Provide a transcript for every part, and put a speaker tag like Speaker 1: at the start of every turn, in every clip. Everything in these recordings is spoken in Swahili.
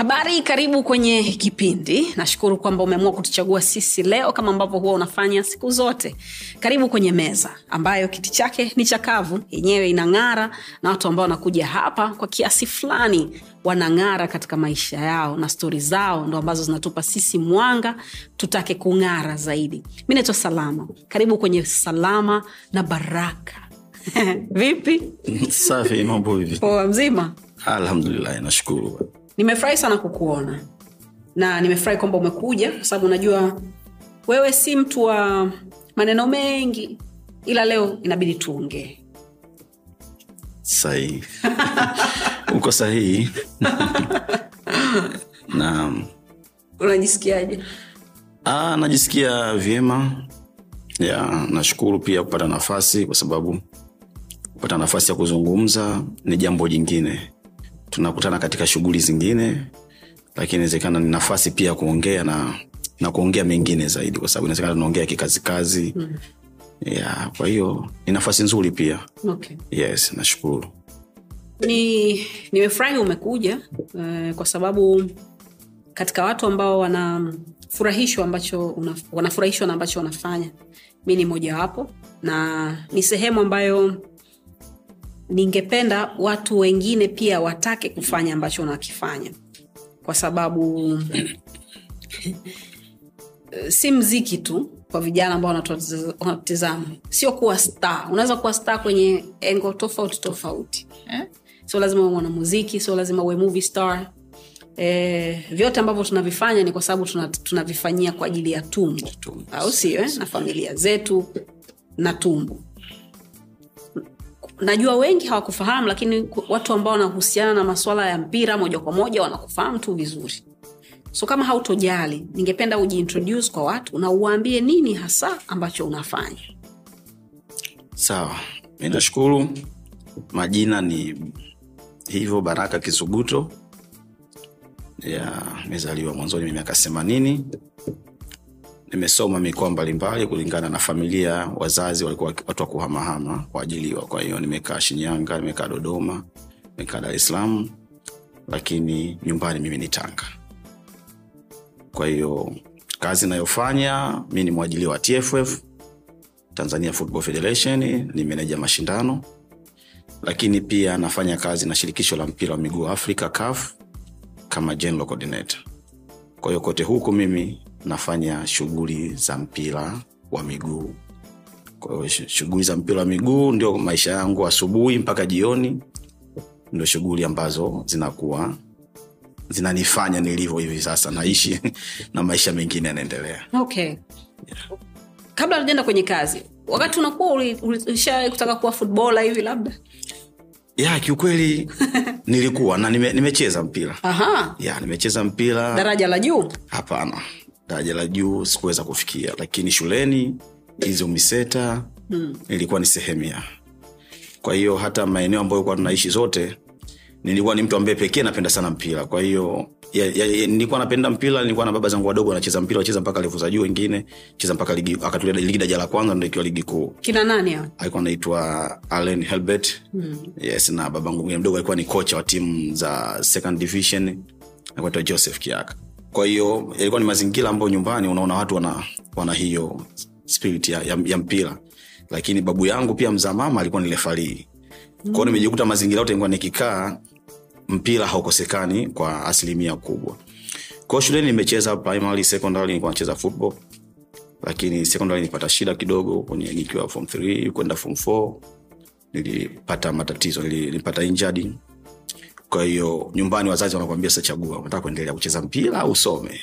Speaker 1: Habari, karibu kwenye kipindi. Nashukuru kwamba umeamua kutuchagua sisi leo kama ambavyo huwa unafanya siku zote. Karibu kwenye meza ambayo kiti chake ni chakavu, yenyewe inang'ara, na watu ambao wanakuja hapa kwa kiasi fulani wanang'ara katika maisha yao, na stori zao ndo ambazo zinatupa sisi mwanga tutake kung'ara zaidi. Mi naitwa Salama, karibu kwenye Salama na Baraka. Vipi?
Speaker 2: Safi, mambo hivi?
Speaker 1: Poa, mzima?
Speaker 2: alhamdulillahi nashukuru.
Speaker 1: Nimefurahi sana kukuona na nimefurahi kwamba umekuja, kwa sababu unajua wewe si mtu wa maneno mengi, ila leo inabidi tuongee.
Speaker 2: Sahihi, uko sahihi. na
Speaker 1: Unajisikiaje?
Speaker 2: Ah, najisikia vyema ya, nashukuru pia kupata nafasi, kwa sababu kupata nafasi ya kuzungumza ni jambo jingine. Tunakutana katika shughuli zingine, lakini inawezekana ni nafasi pia kuongea na na kuongea mengine zaidi, kwa sababu inawezekana tunaongea kikazikazi mm. ya kwa hiyo ni nafasi nzuri pia
Speaker 1: Okay.
Speaker 2: yes, nashukuru.
Speaker 1: Ni nimefurahi umekuja eh, kwa sababu katika watu ambao wanafurahishwa ambacho una, wanafurahishwa na ambacho wanafanya, mi ni mojawapo, na ni sehemu ambayo ningependa watu wengine pia watake kufanya ambacho unakifanya, kwa sababu si mziki tu kwa vijana ambao wanatizama sio kuwa star. Unaweza kuwa star kwenye engo tofauti tofauti eh? Sio lazima uwe mwanamuziki, sio lazima uwe movie star. Eh, vyote ambavyo tunavifanya ni kwa sababu tuna- tunavifanyia kwa ajili ya tumbu
Speaker 2: Tumbo.
Speaker 1: au sio eh? na familia zetu na tumbo najua wengi hawakufahamu lakini watu ambao wanahusiana na maswala ya mpira moja kwa moja wanakufahamu tu vizuri so kama hautojali ningependa ujiintroduce kwa watu na uwaambie nini hasa ambacho unafanya
Speaker 2: Sawa, mi nashukuru. Majina ni hivyo, Baraka Kisuguto. ya mezaliwa mwanzoni mwa miaka themanini. Nimesoma mikoa mbalimbali kulingana na familia, wazazi walikuwa watu wa kuhamahama kuajiliwa. Kwa hiyo nimekaa Shinyanga, nimekaa Dodoma, nimekaa Dar es Salaam, lakini nyumbani mimi ni Tanga. Kwa hiyo kazi inayofanya mi ni mwajili wa TFF Tanzania Football Federation, ni meneja mashindano, lakini pia nafanya kazi na shirikisho la mpira wa miguu Afrika CAF kama general coordinator. Kwa hiyo kote huku mimi nafanya shughuli za mpira wa miguu. Kwa hiyo shughuli za mpira wa miguu ndio maisha yangu, asubuhi mpaka jioni, ndio shughuli ambazo zinakuwa zinanifanya nilivyo hivi sasa, naishi na maisha mengine yanaendelea.
Speaker 1: okay. Kabla tujaenda kwenye kazi wakati unakuwa uli- uli- kutaka kuwa futbola hivi labda?
Speaker 2: Ya kiukweli nilikuwa na nime, nimecheza mpira.
Speaker 1: Aha.
Speaker 2: Ya nimecheza mpira.
Speaker 1: Daraja la juu?
Speaker 2: Hapana daraja la juu sikuweza kufikia. Lakini shuleni hizo miseta
Speaker 1: mm.
Speaker 2: ilikuwa ni sehemu ya. Kwa hiyo hata maeneo ambayo kuwa tunaishi zote nilikuwa ni mtu ambaye pekee napenda sana mpira. Kwa hiyo ya, ya, ya, nilikuwa napenda mpira nilikuwa na baba zangu wadogo wanacheza mpira wacheza mpaka levu za juu wengine cheza mpaka ligi akatulia ligi daraja la kwanza ndo ikiwa ligi kuu.
Speaker 1: Kina nani hao
Speaker 2: alikuwa anaitwa Allen Helbert.
Speaker 1: Hmm.
Speaker 2: yes na babangu mwingine mdogo alikuwa ni kocha wa timu za second division alikuwa joseph kiaka kwa hiyo yalikuwa ni mazingira ambayo nyumbani unaona watu wana, wana hiyo spirit ya, ya, ya mpira. Lakini babu yangu pia mzaa mama alikuwa ni refarii kwao nimejikuta mazingira yote nikikaa mpira haukosekani kwa asilimia kubwa. Kwao shuleni nimecheza primary secondary nilikuwa nacheza football. Lakini secondary nilipata shida kidogo kwenye nikiwa form 3 kwenda form 4 nilipata matatizo nili- nilipata injured kwa hiyo nyumbani wazazi wanakwambia sasa chagua unataka kuendelea kucheza mpira au usome?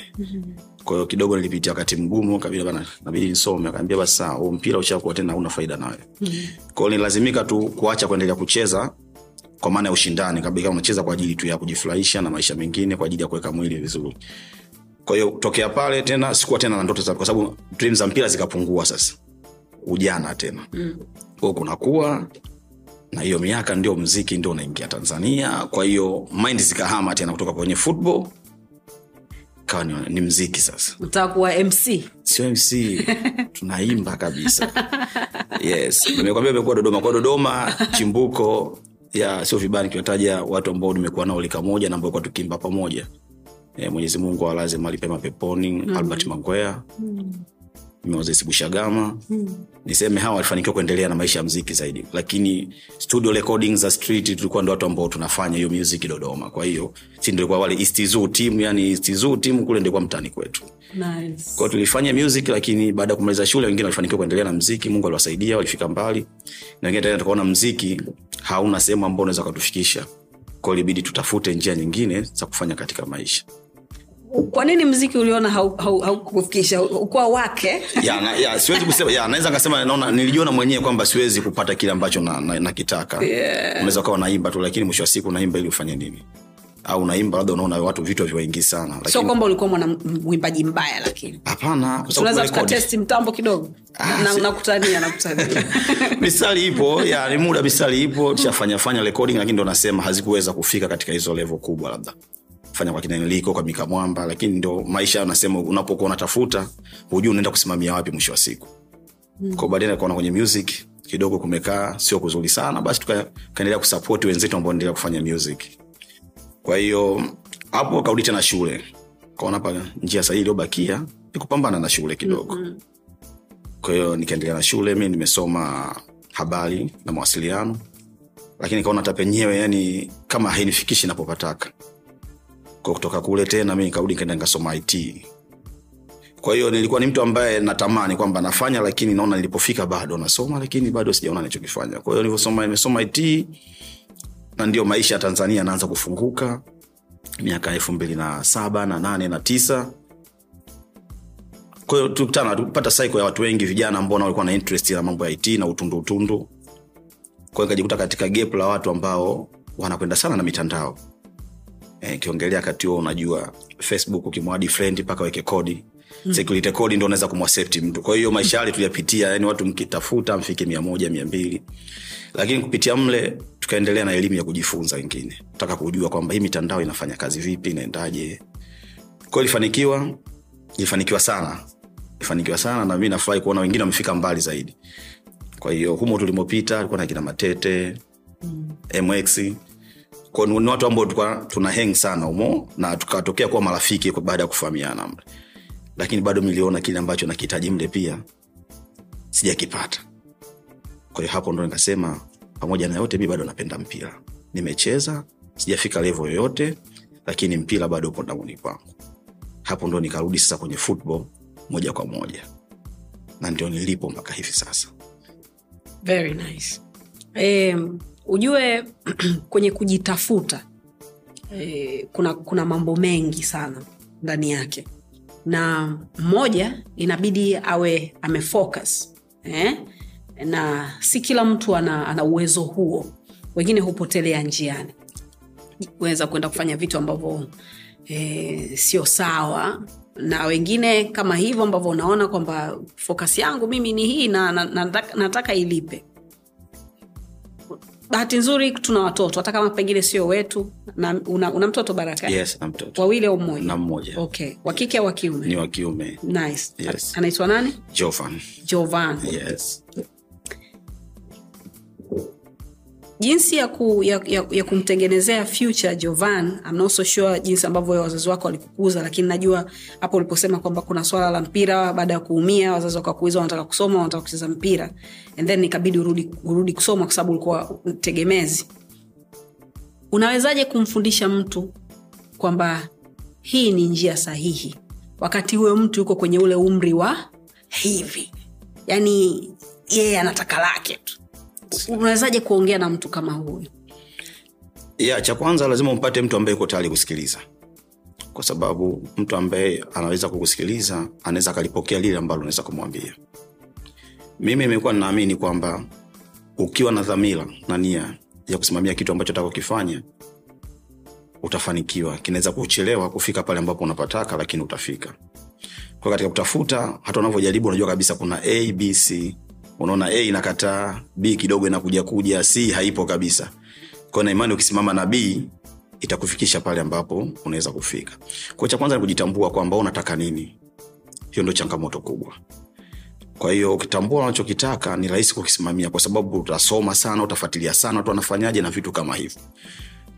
Speaker 2: Kwa hiyo kidogo nilipitia wakati mgumu kabila bana nabidi nisome. Akaambia basi saa huu mpira ushakuwa tena hauna faida nawe. Kwa hiyo nilazimika tu kuacha kuendelea kucheza kwa maana ya ushindani kabla unacheza kwa ajili tu ya kujifurahisha na maisha mengine kwa ajili ya kuweka mwili vizuri. Kwa hiyo tokea pale tena sikuwa tena na ndoto za kwa sababu dream za mpira zikapungua sasa ujana tena. Mm. kunakuwa na hiyo miaka ndio mziki ndio unaingia tanzania. Kwa hiyo mind zikahama tena kutoka kwenye football kawa ni, ni mziki sasa.
Speaker 1: Utakuwa mc
Speaker 2: sio mc tunaimba kabisa. Yes. Nimekwambia imekuwa dodoma. Kwa dodoma chimbuko ya sio vibaya nikiwataja watu ambao nimekuwa nao lika moja na ambao tukiimba pamoja. E, mwenyezi mungu awalaze mali pema peponi. Mm. albert mangwea. Mm. Moses bushagama mm. niseme hawa walifanikiwa kuendelea na maisha ya mziki zaidi. Lakini studio recording za street tulikuwa ndo watu ambao tunafanya hiyo music dodoma. Kwa hiyo si ndilikuwa wale East Zoo team yani East Zoo team kule ndilikuwa mtani kwetu.
Speaker 1: Nice.
Speaker 2: kwao tulifanya music lakini baada ya kumaliza shule wengine walifanikiwa kuendelea na mziki mungu aliwasaidia walifika mbali. Na wengine tena tukaona mziki hauna sehemu ambao unaweza ukatufikisha. Kwao ilibidi tutafute njia nyingine za kufanya katika maisha
Speaker 1: kwa nini mziki uliona haukufikisha hau, hau ukuwa wake?
Speaker 2: Ya, na, ya, siwezi kusema ya, naweza nikasema naona nilijiona mwenyewe kwamba siwezi kupata kile ambacho nakitaka na, na
Speaker 1: Yeah.
Speaker 2: unaweza ukawa naimba tu lakini mwisho wa siku unaimba ili ufanye nini? Au unaimba labda unaona watu vitu viwaingi sana
Speaker 1: sio
Speaker 2: lakini
Speaker 1: kwamba ulikuwa mwana mwimbaji mbaya lakini?
Speaker 2: Hapana unaweza sababu
Speaker 1: tukatesti mtambo kidogo?
Speaker 2: Ah,
Speaker 1: Na- nakutania nakutania.
Speaker 2: Misali ipo ya ni muda misali ipo tushafanyafanya recording lakini ndo nasema hazikuweza kufika katika hizo levo kubwa labda fanya kwa kinaniliko kwa mikamwamba lakini ndo maisha nasema unapokuwa unatafuta hujui unaenda kusimamia wapi mwisho wa siku. Mm. kwa baadaye nikaona kwenye music kidogo kumekaa sio kuzuri sana basi tukaendelea kusapoti wenzetu ambao endelea kufanya music. Kwa hiyo hapo karudi tena shule. Kaona pa njia sahii iliyobakia ni kupambana na shule kidogo. Mm-hmm kwa hiyo nikaendelea na shule mi nimesoma habari na mawasiliano lakini kaona hata penyewe yani kama hainifikishi napopataka kutoka kule tena mi nikarudi nikaenda nikasoma it kwa hiyo nilikuwa ni mtu ambaye natamani kwamba nafanya lakini naona nilipofika bado nasoma lakini bado sijaona nichokifanya kwa nilivyosoma nimesoma it na ndio maisha ya tanzania anaanza kufunguka. Miaka elfu mbili na saba na nane na tisa. Kwahiyo tukutana tupata saiko ya watu wengi vijana ambao walikuwa na interest na mambo ya it na utundu utundu. Kwao nikajikuta katika gap la watu ambao wanakwenda sana na mitandao Eh, kiongelea kati huo unajua facebook ukimwadi friend mpaka weke kodi. Mm. security code ndo unaweza kumwasepti mtu. Kwa hiyo maisha yale tuliyapitia yani watu mkitafuta mfike mia moja mia mbili. Lakini kupitia mle tukaendelea na elimu ya kujifunza wengine. Taka kujua kwamba hii mitandao inafanya kazi vipi inaendaje. Kwao ilifanikiwa ilifanikiwa sana. Ilifanikiwa sana na mi nafurahi kuona wengine wamefika mbali zaidi. Kwa hiyo humo tulimopita alikuwa na kina matete mm. mx Ni watu ambao tulikuwa tuna heng sana humo na tukatokea kuwa marafiki baada ya kufahamiana. Mle lakini bado miliona kile ambacho nakihitaji mle pia. Sijakipata. Kwa hapo ndo nikasema pamoja na yote mi bado napenda mpira. Nimecheza sijafika levo yoyote lakini mpira bado upo damuni kwangu. Hapo ndo nikarudi sasa kwenye football moja kwa moja. Na ndio nilipo mpaka hivi sasa.
Speaker 1: Very nice. Um, ujue kwenye kujitafuta eh, kuna kuna mambo mengi sana ndani yake. Na mmoja inabidi awe amefocus eh? na si kila mtu ana, ana uwezo huo. Wengine hupotelea njiani. Weza kwenda kufanya vitu ambavyo e, sio sawa. Na wengine kama hivyo ambavyo unaona kwamba focus yangu mimi ni hii na, na, na nataka ilipe bahati nzuri tuna watoto hata kama pengine sio wetu na una, una mtoto baraka?
Speaker 2: Yes na mtoto.
Speaker 1: Wawili au mmoja?
Speaker 2: Mmoja.
Speaker 1: Okay. Wa kike au wa kiume?
Speaker 2: Ni wa kiume.
Speaker 1: Nice.
Speaker 2: Yes.
Speaker 1: anaitwa nani?
Speaker 2: Jovan.
Speaker 1: Jovan.
Speaker 2: Yes
Speaker 1: jinsi ya, ku, ya, ya, ya kumtengenezea future jovan I'm not so sure jinsi ambavyo wazazi wako walikukuza lakini najua hapo uliposema kwamba kuna swala la mpira baada ya kuumia wazazi wakakuuliza wanataka kusoma wanataka kucheza mpira. And then ikabidi urudi, urudi kusoma kwa sababu ulikuwa tegemezi. Unawezaje kumfundisha mtu kwamba hii ni njia sahihi? Wakati huyo mtu yuko kwenye ule umri wa hivi. Yaani yeye anataka lake tu unawezaje kuongea na mtu kama huyu?
Speaker 2: Ya cha kwanza lazima umpate mtu ambaye uko tayari kusikiliza. Kwa sababu mtu ambaye anaweza kukusikiliza anaweza akalipokea lile ambalo unaweza kumwambia. Mimi imekuwa ninaamini kwamba ukiwa na dhamira na nia ya kusimamia kitu ambacho taka kukifanya utafanikiwa. Kinaweza kuchelewa kufika pale ambapo unapataka lakini utafika. Kwa katika kutafuta hata unavyojaribu unajua kabisa kuna a b c unaona a inakataa b kidogo inakuja kuja c haipo kabisa. Kwao naimani ukisimama na b itakufikisha pale ambapo unaweza kufika. Kwao cha kwanza ni kujitambua kwamba unataka nini. Hiyo ndio changamoto kubwa. Kwa hiyo ukitambua unachokitaka ni rahisi kukisimamia kwa sababu utasoma sana utafuatilia sana watu wanafanyaje na vitu kama hivyo.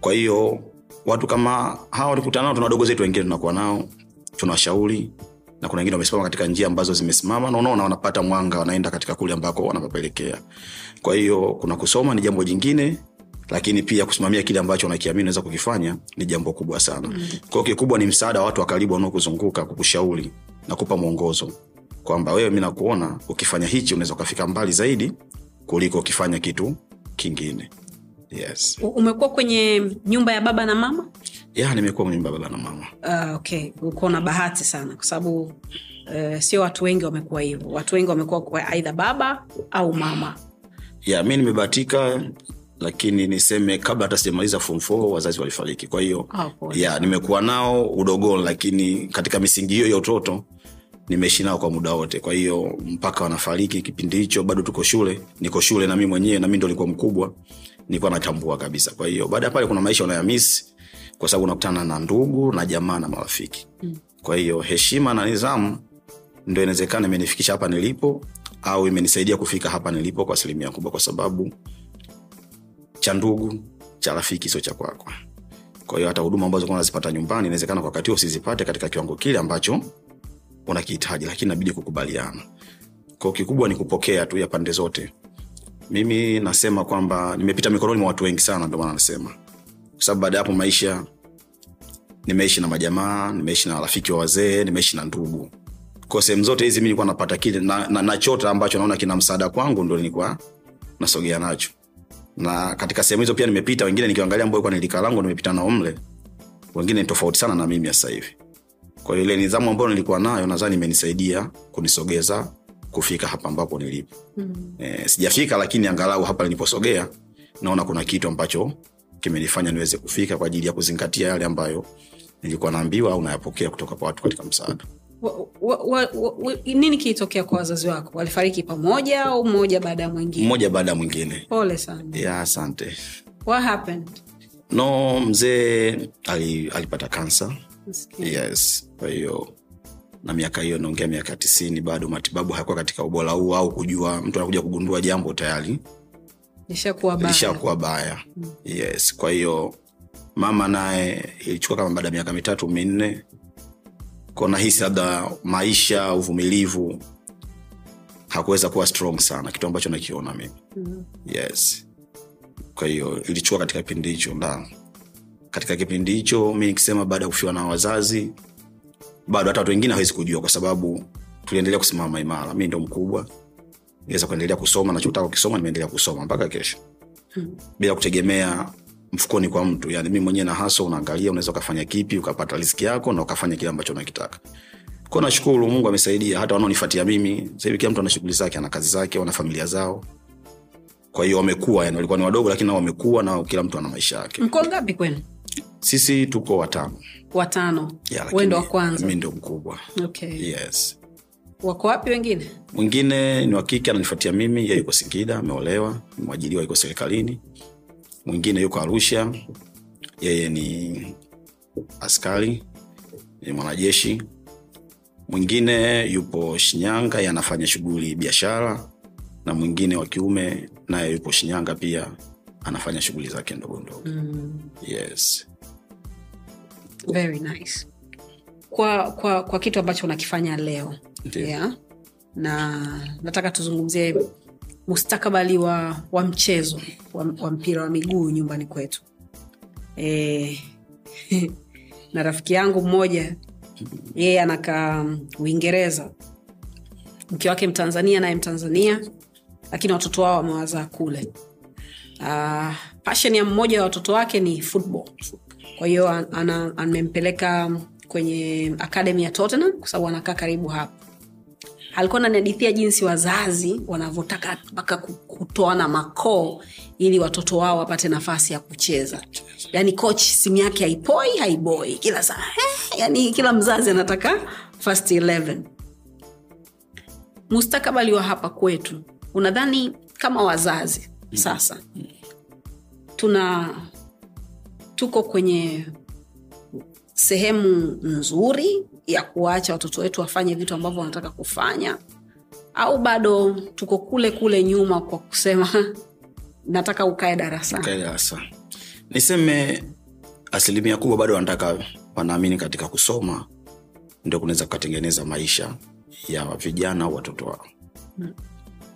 Speaker 2: Kwa hiyo watu kama hawa walikutana nao tuna wadogo zetu wengine tunakuwa nao tunawashauri na kuna wengine wamesimama katika njia ambazo zimesimama na unaona wanapata mwanga wanaenda katika kule ambako wanapapelekea kwa hiyo kuna kusoma ni jambo jingine lakini pia kusimamia kile ambacho unakiamini unaweza kukifanya ni jambo kubwa sana. Mm. kwao kikubwa ni msaada wa watu wa karibu wanaokuzunguka kukushauri na kupa mwongozo kwamba wewe mi nakuona ukifanya hichi unaweza ukafika mbali zaidi kuliko ukifanya kitu kingine yes.
Speaker 1: Umekuwa kwenye nyumba ya baba na mama?
Speaker 2: Ya nimekuwa kwenye nyumba ya baba na mama.
Speaker 1: Uh, okay. Uko na bahati sana kwa sababu uh, sio watu wengi wamekuwa hivyo. Watu wengi wamekuwa aidha baba au mama.
Speaker 2: Ya mi nimebahatika lakini niseme kabla hata sijamaliza form four wazazi walifariki. Kwa hiyo
Speaker 1: Ah,
Speaker 2: ya nimekuwa nao udogoni lakini katika misingi hiyo ya utoto nimeishi nao kwa muda wote. Kwa hiyo mpaka wanafariki kipindi hicho bado tuko shule. Niko shule na mi mwenyewe na mi ndo likuwa mkubwa nilikuwa nachambua kabisa. Kwa hiyo baada ya pale kuna maisha unayamisi kwa sababu unakutana na ndugu na jamaa na marafiki. Mm. kwa hiyo heshima na nidhamu ndo inawezekana imenifikisha hapa nilipo au imenisaidia kufika hapa nilipo kwa asilimia kubwa kwa sababu cha ndugu cha rafiki sio cha kwako. Kwa hiyo hata huduma ambazo unazipata nyumbani inawezekana kwa wakati huo usizipate katika kiwango kile ambacho unakihitaji lakini inabidi kukubaliana. Kwao kikubwa ni kupokea tu ya pande zote mimi nasema kwamba nimepita mikononi mwa watu wengi sana ndio maana nasema. Kwa sababu baada ya hapo maisha nimeishi na majamaa nimeishi na rafiki wa wazee nimeishi na ndugu. Kwa sehemu zote hizi mi nilikuwa napata kile na, na, na ambacho naona kina msaada kwangu ndo nilikuwa nasogea nacho. Na katika sehemu hizo pia nimepita wengine nikiangalia ambao kwa nilika langu nimepita nao mle. Wengine ni tofauti sana na mimi sasa hivi. Kwa ile nidhamu ambayo nilikuwa nayo nadhani imenisaidia kunisogeza kufika hapa ambapo nilipo. Mm. e, sijafika lakini angalau hapa niliposogea naona kuna kitu ambacho kimenifanya niweze kufika kwa ajili ya kuzingatia yale ambayo nilikuwa naambiwa au nayapokea kutoka kwa watu katika msaada.
Speaker 1: Wa, wa, wa, wa, nini kilitokea kwa wazazi wako? Walifariki pamoja au mmoja baada ya mwingine?
Speaker 2: Mmoja baada ya mwingine.
Speaker 1: Pole sana.
Speaker 2: Ya asante.
Speaker 1: What happened?
Speaker 2: No mzee alipata kansa yes. Kwa hiyo na miaka hiyo naongea miaka tisini bado matibabu hayakuwa katika ubora huu au kujua mtu anakuja kugundua jambo tayari.
Speaker 1: Lishakuwa baya.
Speaker 2: Lishakuwa baya. Yes kwa hiyo mama naye ilichukua kama baada ya miaka mitatu minne. Ko nahisi labda maisha uvumilivu hakuweza kuwa strong sana. Kitu ambacho nakiona mimi.
Speaker 1: Mm.
Speaker 2: yes. Kwa hiyo ilichukua katika kipindi hicho na katika kipindi hicho mi nikisema baada ya kufiwa na wazazi bado hata watu wengine hawezi kujua kwa sababu tuliendelea kusimama imara. Mi ndo mkubwa. Niweza kuendelea kusoma nachotaka ukisoma nimeendelea kusoma mpaka kesho.
Speaker 1: Hmm.
Speaker 2: bila kutegemea mfukoni kwa mtu. Yani mi mwenyewe na haso unaangalia unaweza ukafanya kipi ukapata riski yako na ukafanya kile ambacho unakitaka. Ko nashukuru mungu amesaidia hata wanaonifatia mimi sahivi kila mtu ana shughuli zake ana kazi zake wana familia zao. Kwa hiyo wamekuwa yani walikuwa ni wadogo lakini nao wamekuwa na kila mtu ana maisha yake.
Speaker 1: Mko ngapi kwenu
Speaker 2: sisi tuko watano.
Speaker 1: Watano.
Speaker 2: Lakini
Speaker 1: wa kwanza.
Speaker 2: mi ndo mkubwa.
Speaker 1: Okay.
Speaker 2: yes.
Speaker 1: Wako wapi wengine?
Speaker 2: Mwingine ni wakike ananifuatia mimi ye yuko singida ameolewa mwajiliwa yuko serikalini. Mwingine yuko arusha yeye ni askari ni mwanajeshi. Mwingine yupo shinyanga yanafanya anafanya shughuli biashara. Na mwingine wa kiume naye yupo shinyanga pia anafanya shughuli zake ndogo ndogo.
Speaker 1: Mm.
Speaker 2: yes
Speaker 1: very nice. Kwa kwa kwa kitu ambacho unakifanya leo.
Speaker 2: Ndiyo.
Speaker 1: yeah? na nataka tuzungumzie mustakabali wa, wa mchezo wa, wa mpira wa miguu nyumbani kwetu. E, na rafiki yangu mmoja yeye anakaa uingereza. Mke wake mtanzania naye mtanzania lakini watoto wao wamewazaa kule. Uh, pashen ya mmoja wa watoto wake ni football kwa hiyo amempeleka kwenye akademi ya tottenham kwa sababu anakaa karibu hapa. Alikuwa ananihadithia jinsi wazazi wanavyotaka mpaka ku- kutoana makoo ili watoto wao wapate nafasi ya kucheza. Yani coach simu yake haipoi haiboi. Kila saa eh, yani kila mzazi anataka first 11 mustakabali wa hapa kwetu unadhani kama wazazi sasa tuna tuko kwenye sehemu nzuri ya kuwaacha watoto wetu wafanye vitu ambavyo wanataka kufanya. Au bado tuko kule kule nyuma kwa kusema nataka ukae darasani
Speaker 2: niseme asilimia kubwa bado wanataka wanaamini katika kusoma ndio kunaweza kukatengeneza maisha ya vijana au watoto wao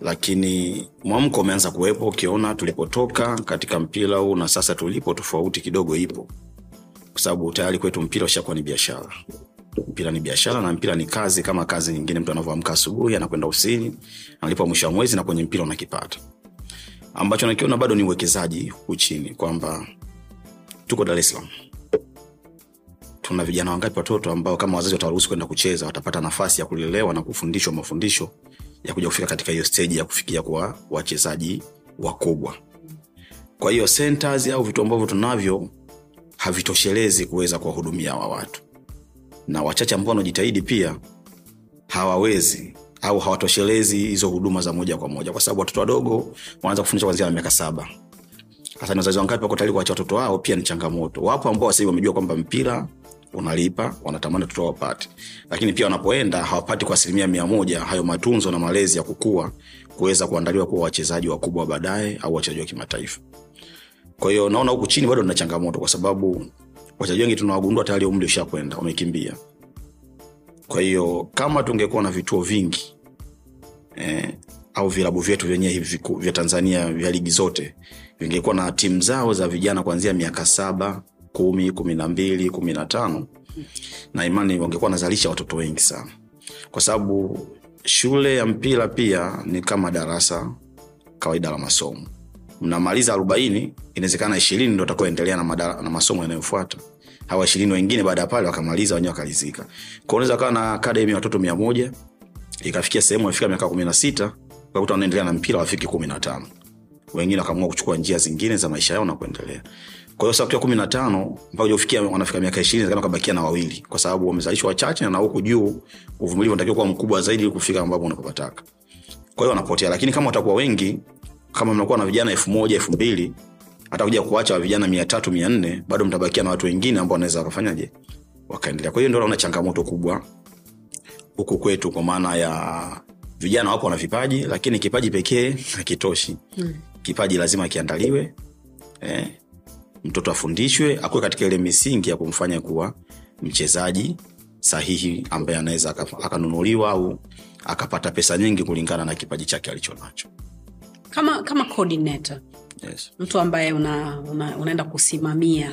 Speaker 2: lakini mwamko umeanza kuwepo ukiona tulipotoka katika mpira huu na sasa tulipo tofauti kidogo ipo. Kwa sababu tayari kwetu mpira ushakuwa ni biashara. Mpira ni biashara na mpira ni kazi kama kazi nyingine mtu anavyoamka asubuhi anakwenda usini analipa mwisho wa mwezi na kwenye mpira unakipata. Ambacho nakiona bado ni uwekezaji chini kwamba tuko dar es tuna vijana wangapi watoto ambao kama wazazi watawaruhusu kwenda kucheza watapata nafasi ya kulelewa na kufundishwa mafundisho ya kuja kufika katika hiyo steji ya kufikia kwa wachezaji wakubwa. Kwa hiyo centers au vitu ambavyo tunavyo havitoshelezi kuweza kuwahudumia hawa watu. Na wachache ambao wanajitahidi pia hawawezi au hawatoshelezi hizo huduma za moja kwa moja. Kwa sababu watoto wadogo wanaanza kufundisha kwanzia na miaka saba. Hasa ni wazazi wangapi wako tayari kuwacha watoto wao? Pia ni changamoto. Wapo ambao sasa wamejua kwamba mpira unalipa wanatamani watoto wapate. Lakini pia wanapoenda hawapati kwa asilimia mia moja hayo matunzo na malezi ya kukua kuweza kuandaliwa kuwa wachezaji wakubwa baadaye au wachezaji wa kimataifa. Kwa hiyo naona huku chini bado na changamoto kwa sababu wachezaji wengi tunawagundua tayari umri ushakwenda wamekimbia. Kwa hiyo kama tungekuwa na vituo vingi eh, au vilabu vyetu vyenyewe hivi vya tanzania vya ligi zote vingekuwa na timu zao za vijana kuanzia miaka saba kumi kumi na mbili kumi na tano. Na imani wangekuwa nazalisha watoto wengi sana. Kwa sababu shule ya mpira pia ni kama darasa kawaida la masomo. Mnamaliza arobaini inawezekana ishirini ndo atakuaendelea na, na masomo yanayofuata. Hawa ishirini wengine baada ya pale wakamaliza wenyewe wakalizika. Kwao unaweza kawa na akademi watoto mia moja ikafikia sehemu wafika miaka kumi na sita ukakuta wanaendelea na mpira wafiki kumi na tano. Wengine wakaamua kuchukua njia zingine za maisha yao na kuendelea kwa hiyo sasa kutoka kumi na tano mpaka ufikia wanafika miaka ishirini kabakia na wawili. Kwa sababu wamezalishwa wachache na huku juu uvumilivu unatakiwa kuwa mkubwa zaidi ili kufika ambapo unapopataka. Kwa hiyo wanapotea. Lakini kama watakuwa wengi kama mnakuwa na vijana elfu moja elfu mbili hata kuja kuacha vijana mia tatu mia nne bado mtabakia na watu wengine ambao wanaweza wakafanyaje? Wakaendelea. Kwa hiyo ndio naona changamoto kubwa huku kwetu kwa maana ya vijana wapo wana vipaji lakini kipaji pekee hakitoshi. Hmm. kipaji lazima kiandaliwe eh, mtoto afundishwe akuwe katika ile misingi ya kumfanya kuwa mchezaji sahihi ambaye anaweza akanunuliwa au akapata pesa nyingi kulingana na kipaji chake alicho nacho
Speaker 1: kama kama coordinator
Speaker 2: yes.
Speaker 1: mtu ambaye una, una, unaenda kusimamia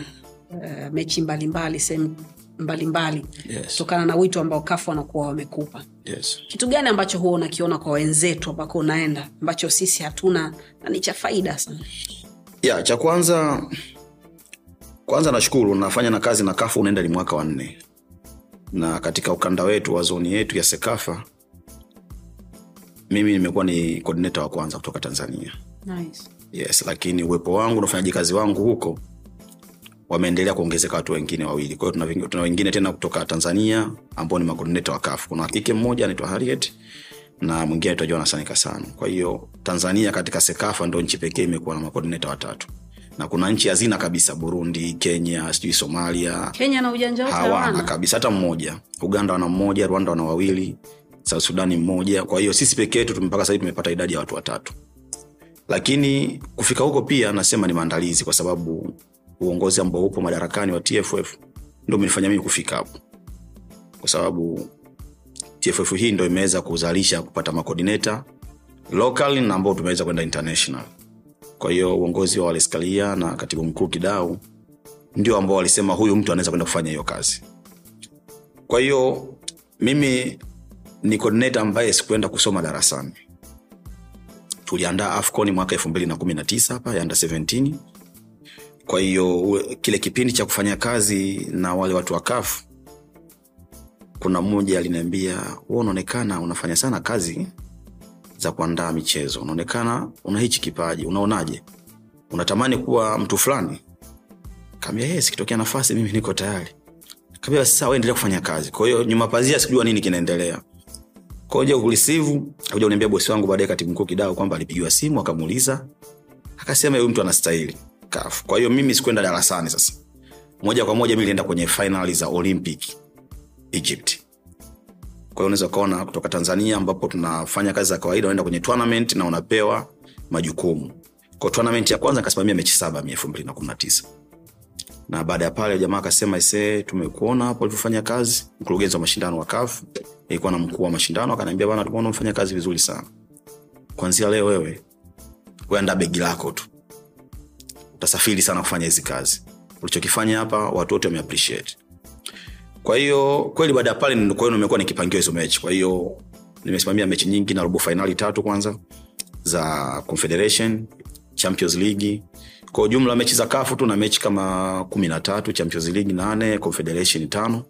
Speaker 1: uh, mechi mbalimbali sehemu mbalimbali
Speaker 2: Yes.
Speaker 1: kutokana na wito ambao kafu wanakuwa wamekupa
Speaker 2: Yes.
Speaker 1: kitu gani ambacho huwa unakiona kwa wenzetu ambako unaenda ambacho sisi hatuna na ni cha faida sana
Speaker 2: ya cha kwanza kwanza nashukuru nafanya na kazi na kafu unaenda ni mwaka wa nne. Na katika ukanda wetu wa zoni yetu ya sekafa mimi nimekuwa ni coordinator wa kwanza kutoka tanzania.
Speaker 1: Nice.
Speaker 2: yes lakini uwepo wangu na ufanyaji kazi wangu huko wameendelea kuongezeka watu wengine wawili. Kwa hiyo tuna, tuna wengine tena kutoka tanzania ambao ni makoordineta wa kafu. Kuna wakike mmoja anaitwa harriet na mwingine anaitwa jonathan kasano kwa hiyo tanzania katika sekafa ndo nchi pekee imekuwa na makoordineta watatu na kuna nchi hazina kabisa burundi kenya sijui somalia.
Speaker 1: Kenya na ujanja wote
Speaker 2: hawana
Speaker 1: hawana?
Speaker 2: kabisa hata mmoja. Uganda wana mmoja rwanda wana wawili south sudani mmoja. Kwa hiyo sisi peke yetu mpaka sahii tumepata idadi ya watu watatu. Lakini kufika huko pia nasema ni maandalizi kwa sababu uongozi ambao upo madarakani wa tff ndo umenifanya mimi kufika hapo. Kwa sababu tff hii ndo imeweza kuzalisha kupata makodineta local na ambao tumeweza kwenda international kwa hiyo uongozi wa waleskalia na katibu mkuu kidau ndio ambao walisema huyu mtu anaweza kwenda kufanya hiyo kazi. Kwa hiyo mimi ni coordinator ambaye sikuenda kusoma darasani. Tuliandaa afcon mwaka elfu mbili na kumi na tisa hapa ya under 17 kwa hiyo kile kipindi cha kufanya kazi na wale watu wa kafu kuna mmoja aliniambia hu unaonekana unafanya sana kazi za kuandaa michezo. Unaonekana una hichi kipaji. Unaonaje? Unatamani kuwa mtu fulani? Kaambia yes ikitokea nafasi mimi niko tayari. Kaambia wewe endelea kufanya kazi. Kwa hiyo nyuma pazia sikujua nini kinaendelea. Koja kulisivu akuja kuniambia bosi wangu baadaye katibu mkuu kidao kwamba alipigiwa simu akamuuliza. Akasema huyu mtu anastahili. Kafu. Kwa hiyo mimi sikwenda darasani sasa. Moja kwa moja mimi nilienda kwenye finali za olympic egypt. kwa hiyo unaweza ukaona kutoka tanzania ambapo tunafanya kazi za kawaida unaenda kwenye tournament na unapewa majukumu. Kwa tournament ya kwanza nikasimamia mechi saba mi elfu mbili na kumi na tisa. Na baada ya pale jamaa akasema ise tumekuona hapo alivyofanya kazi. Mkurugenzi wa mashindano wa kafu ilikuwa na mkuu wa mashindano akaniambia bana tumeona umefanya kazi vizuri sana. Kwanzia leo wewe weanda begi lako tu. Utasafiri sana kufanya hizi kazi. Ulichokifanya hapa watu wote wameappreciate kwa hiyo kweli baada ya pale nimekuwa nikipangiwa hizo mechi. Kwa hiyo nimesimamia mechi nyingi na robo fainali tatu kwanza za confederation champions league. Kwa ujumla mechi za kafu tu na mechi kama kumi na tatu champions league nane confederation tano.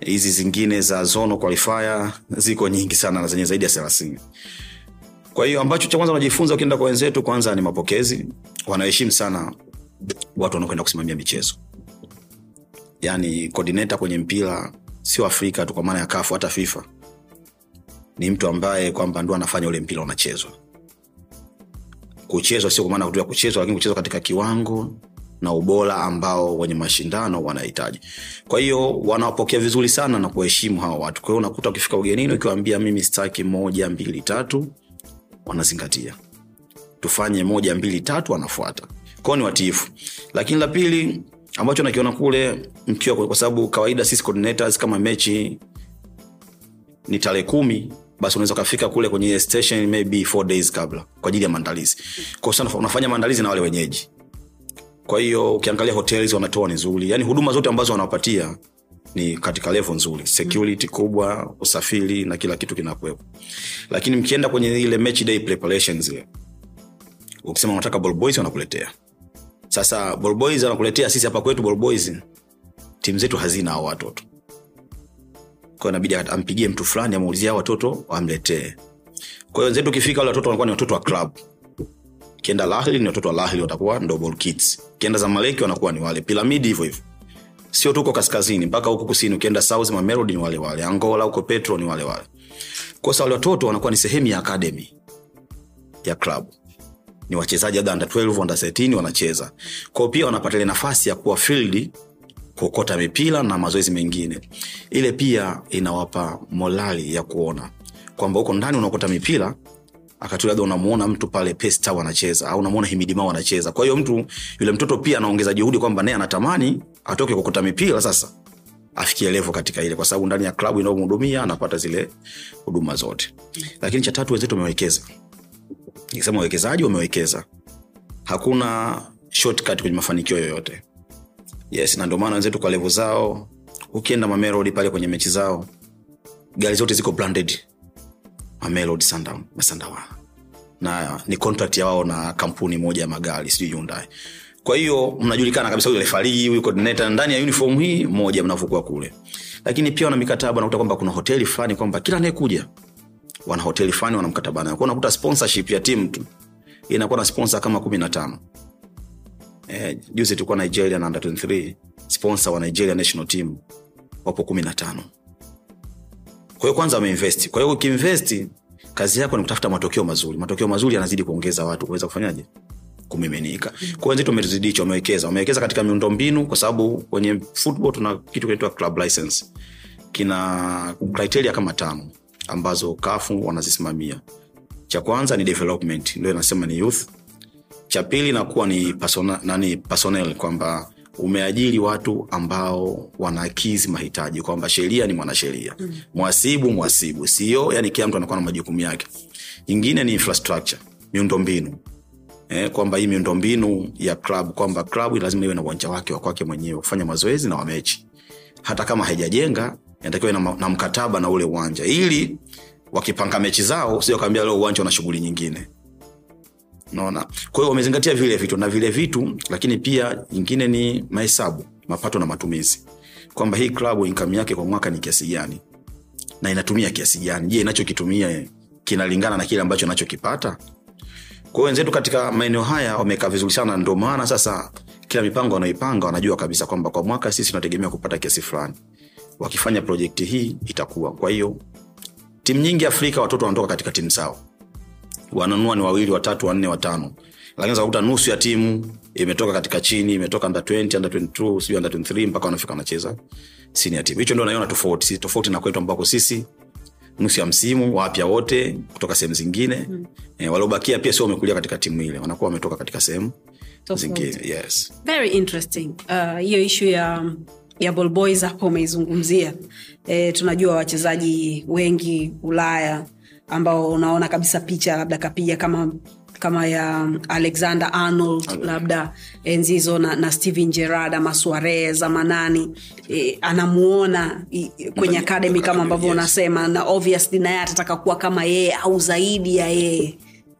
Speaker 2: Hizi zingine za zono qualifier ziko nyingi sana na zenye zaidi ya thelathini. Kwa hiyo ambacho cha kwanza unajifunza ukienda kwa wenzetu kwanza ni mapokezi. Wanaheshimu sana watu wanaokwenda kusimamia michezo yaani coordinator kwenye mpira sio afrika tu kwa maana ya kafu hata fifa. Ni mtu ambaye kwamba ndo anafanya ule mpira unachezwa. Kuchezwa sio kwa maana tu ya kuchezwa lakini kuchezwa katika kiwango na ubora ambao wenye mashindano wanahitaji. Kwa hiyo wanawapokea vizuri sana na kuheshimu hawa watu. Kwa hiyo unakuta ukifika ugenini ukiwaambia mimi staki moja mbili tatu wanazingatia. Tufanye moja mbili tatu wanafuata. Kwao ni watiifu. Lakini la pili ambacho nakiona kule mkiwa kwa sababu kawaida sisi coordinators kama mechi ni tarehe kumi basi unaweza ukafika kule kwenye station maybe four days kabla kwa ajili ya maandalizi. Unafanya maandalizi na wale wenyeji. Kwa hiyo ukiangalia hotels wanatoa ni nzuri. Yani huduma zote ambazo wanawapatia ni katika levo nzuri. Security kubwa usafiri na kila kitu kinakuwepo. Lakini mkienda kwenye ile match day preparations ile ukisema unataka ball boys wanakuletea sasa ball boys wanakuletea sisi hapa kwetu ball boys timu zetu hazina hao watoto. Kwa inabidi ampigie mtu fulani ameulizie hao watoto amletee kwa hiyo wenzetu ukifika wale watoto wanakuwa ni watoto wa club. Kienda lahli ni watoto wa lahli watakuwa ndo ball kids. Kienda zamaleki wanakuwa ni wale. Piramidi hivyo hivyo. Sio tu kaskazini mpaka huko kusini ukienda south mamelodi ni wale wale. Angola huko petro ni wale wale. Kosa wale watoto wanakuwa ni sehemu ya academy ya club ni wachezaji labda under 12 under 13 wanacheza. Kwao pia wanapata ile nafasi ya kuwa field kuokota mipira na mazoezi mengine. Ile pia inawapa molali ya kuona. Kwamba huko ndani unaokota mipira akati labda unamuona mtu pale pesta anacheza au unamuona himidima anacheza kwa hiyo mtu yule mtoto pia anaongeza juhudi kwamba naye anatamani atoke kuokota mipira sasa afikie levo katika ile. Kwa sababu ndani ya klabu inayomhudumia anapata zile huduma zote. Lakini cha tatu wenzetu wamewekeza nikisema wawekezaji wamewekeza. Hakuna shortcut kwenye mafanikio yoyote. Yes na ndio maana wenzetu kwa levo zao ukienda mamelodi pale kwenye mechi zao gari zote ziko branded. Mamelodi sundown masandawana na ni contract ya wao na kampuni moja ya magari sijui Hyundai. kwa hiyo mnajulikana kabisa huyu refarii huyu coordinator ndani ya uniform hii moja mnavokuwa kule. Lakini pia wana mikataba nakuta kwamba kuna hoteli fulani kwamba kila anayekuja wana hoteli fulani wana mkataba nayo. Kwao unakuta sponsorship ya timu tu. Inakuwa na sponsor kama kumi na tano. Eh, juzi tulikuwa nigeria na under 23 sponsor wa nigeria national team wapo kumi na tano. Kwa hiyo kwanza wameinvesti kwa hiyo ukiinvesti kazi yako ni kutafuta matokeo mazuri. Matokeo mazuri yanazidi kuongeza watu. Kuweza kufanyaje? Kumiminika. Kwa wenzetu wametuzidicha wamewekeza. Wamewekeza katika miundo mbinu kwa sababu kwenye football tuna kitu kinaitwa club license. Kina criteria kama tano ambazo kafu wanazisimamia. Cha kwanza ni development ndio inasema ni youth. Cha pili nakuwa ni persona, nani personnel kwamba umeajiri watu ambao wanaakizi mahitaji kwamba sheria ni mwanasheria. Mm. mwasibu mwasibu. Sio yani kila mtu anakuwa na majukumu yake. Nyingine ni infrastructure miundombinu. Eh, kwamba hii miundombinu ya club kwamba club lazima iwe na uwanja wake wa kwake mwenyewe kufanya mazoezi na wamechi. Hata kama haijajenga inatakiwa na, na mkataba na ule uwanja. Ili wakipanga mechi zao sio kaambia leo uwanja una shughuli nyingine. Naona kwa hiyo wamezingatia vile vitu na vile vitu lakini pia nyingine ni mahesabu mapato na matumizi. Kwamba hii klabu income yake kwa mwaka ni kiasi gani? Na inatumia kiasi gani? Je inachokitumia kinalingana na kile ambacho anachokipata? Kwa hiyo wenzetu katika maeneo haya wamekaa vizuri sana ndio maana sasa kila mipango wanaoipanga wanajua kabisa kwamba kwa mwaka sisi tunategemea kupata kiasi fulani wakifanya projekti hii itakuwa. Kwa hiyo timu nyingi afrika watoto wanatoka katika timu zao. Wananua ni wawili watatu wanne watano. Lakini zakuta nusu ya timu imetoka katika chini imetoka under 20 under 22 sijui under 23 mpaka wanafika wanacheza senior team. Hicho ndio naiona tofauti. Si tofauti na kwetu ambako sisi nusu ya msimu wapya wote kutoka sehemu zingine. Mm. e, waliobakia pia sio wamekulia katika timu ile wanakuwa wametoka katika sehemu zingine yes.
Speaker 1: Very interesting. Uh, hiyo uh, ishu ya ya ball boys hapo umeizungumzia e, tunajua wachezaji wengi ulaya ambao unaona kabisa picha labda kapiga kama kama ya alexander arnold labda enzi hizo na, na steven gerard ama suarez ama nani. E, anamuona kwenye akademi kama ambavyo
Speaker 2: Yes.
Speaker 1: unasema na obviously naye atataka kuwa kama yeye au zaidi ya yeye.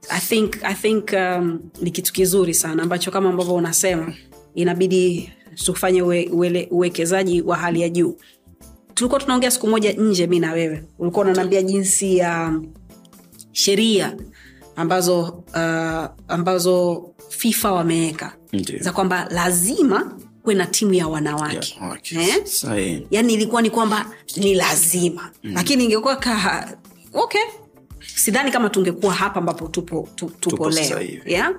Speaker 1: I think, I think um, ni kitu kizuri sana ambacho kama ambavyo unasema inabidi tufanye uwekezaji wa hali ya juu tulikuwa tunaongea siku moja nje mi na wewe ulikuwa unaniambia jinsi ya sheria ambazo uh, ambazo fifa wameweka za kwamba lazima kuwe na timu ya wanawake
Speaker 2: Yeah, okay.
Speaker 1: eh?
Speaker 2: Sahi.
Speaker 1: yani ilikuwa ni kwamba ni lazima mm. lakini ingekuwa ka okay sidhani kama tungekuwa hapa ambapo tupo, tu, tupo,
Speaker 2: Tupo
Speaker 1: leo yeah?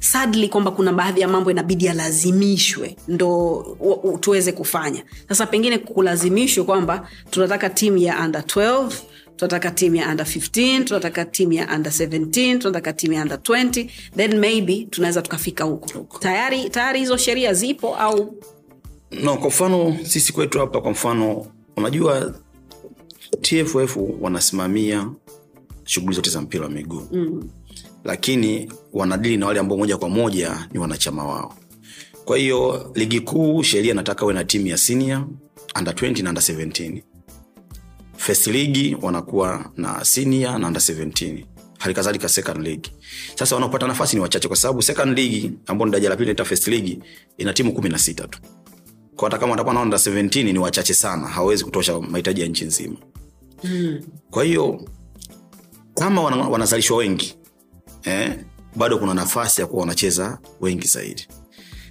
Speaker 1: Sadly kwamba kuna baadhi ya mambo inabidi yalazimishwe ndo u- tuweze kufanya sasa pengine kulazimishwe kwamba tunataka timu ya under 12 tunataka timu ya under 15 tunataka timu ya under 17 tunataka timu ya under 20 then maybe tunaweza tukafika huko
Speaker 2: Huko.
Speaker 1: tayari tayari hizo sheria zipo au
Speaker 2: no kwa mfano sisi kwetu hapa kwa mfano unajua tff wanasimamia shughuli zote za mpira wa miguu
Speaker 1: mm.
Speaker 2: Lakini wanadili na wale ambao moja kwa moja ni wanachama wao. Kwa hiyo ligi kuu sheria nataka uwe na timu ya senior under 20 na under 17 first ligi wanakuwa na senior na under 17 halikadhalika second league. Sasa wanaopata nafasi ni wachache kwa sababu second league ambao ni daraja la pili naita first league ina timu kumi na sita tu. Kwa hata kama watakuwa na under 17 ni wachache sana. Hawawezi kutosha mahitaji ya nchi nzima.
Speaker 1: Mm.
Speaker 2: kwa hiyo kama wanazalishwa wengi eh, bado kuna nafasi ya kuwa wanacheza wengi zaidi.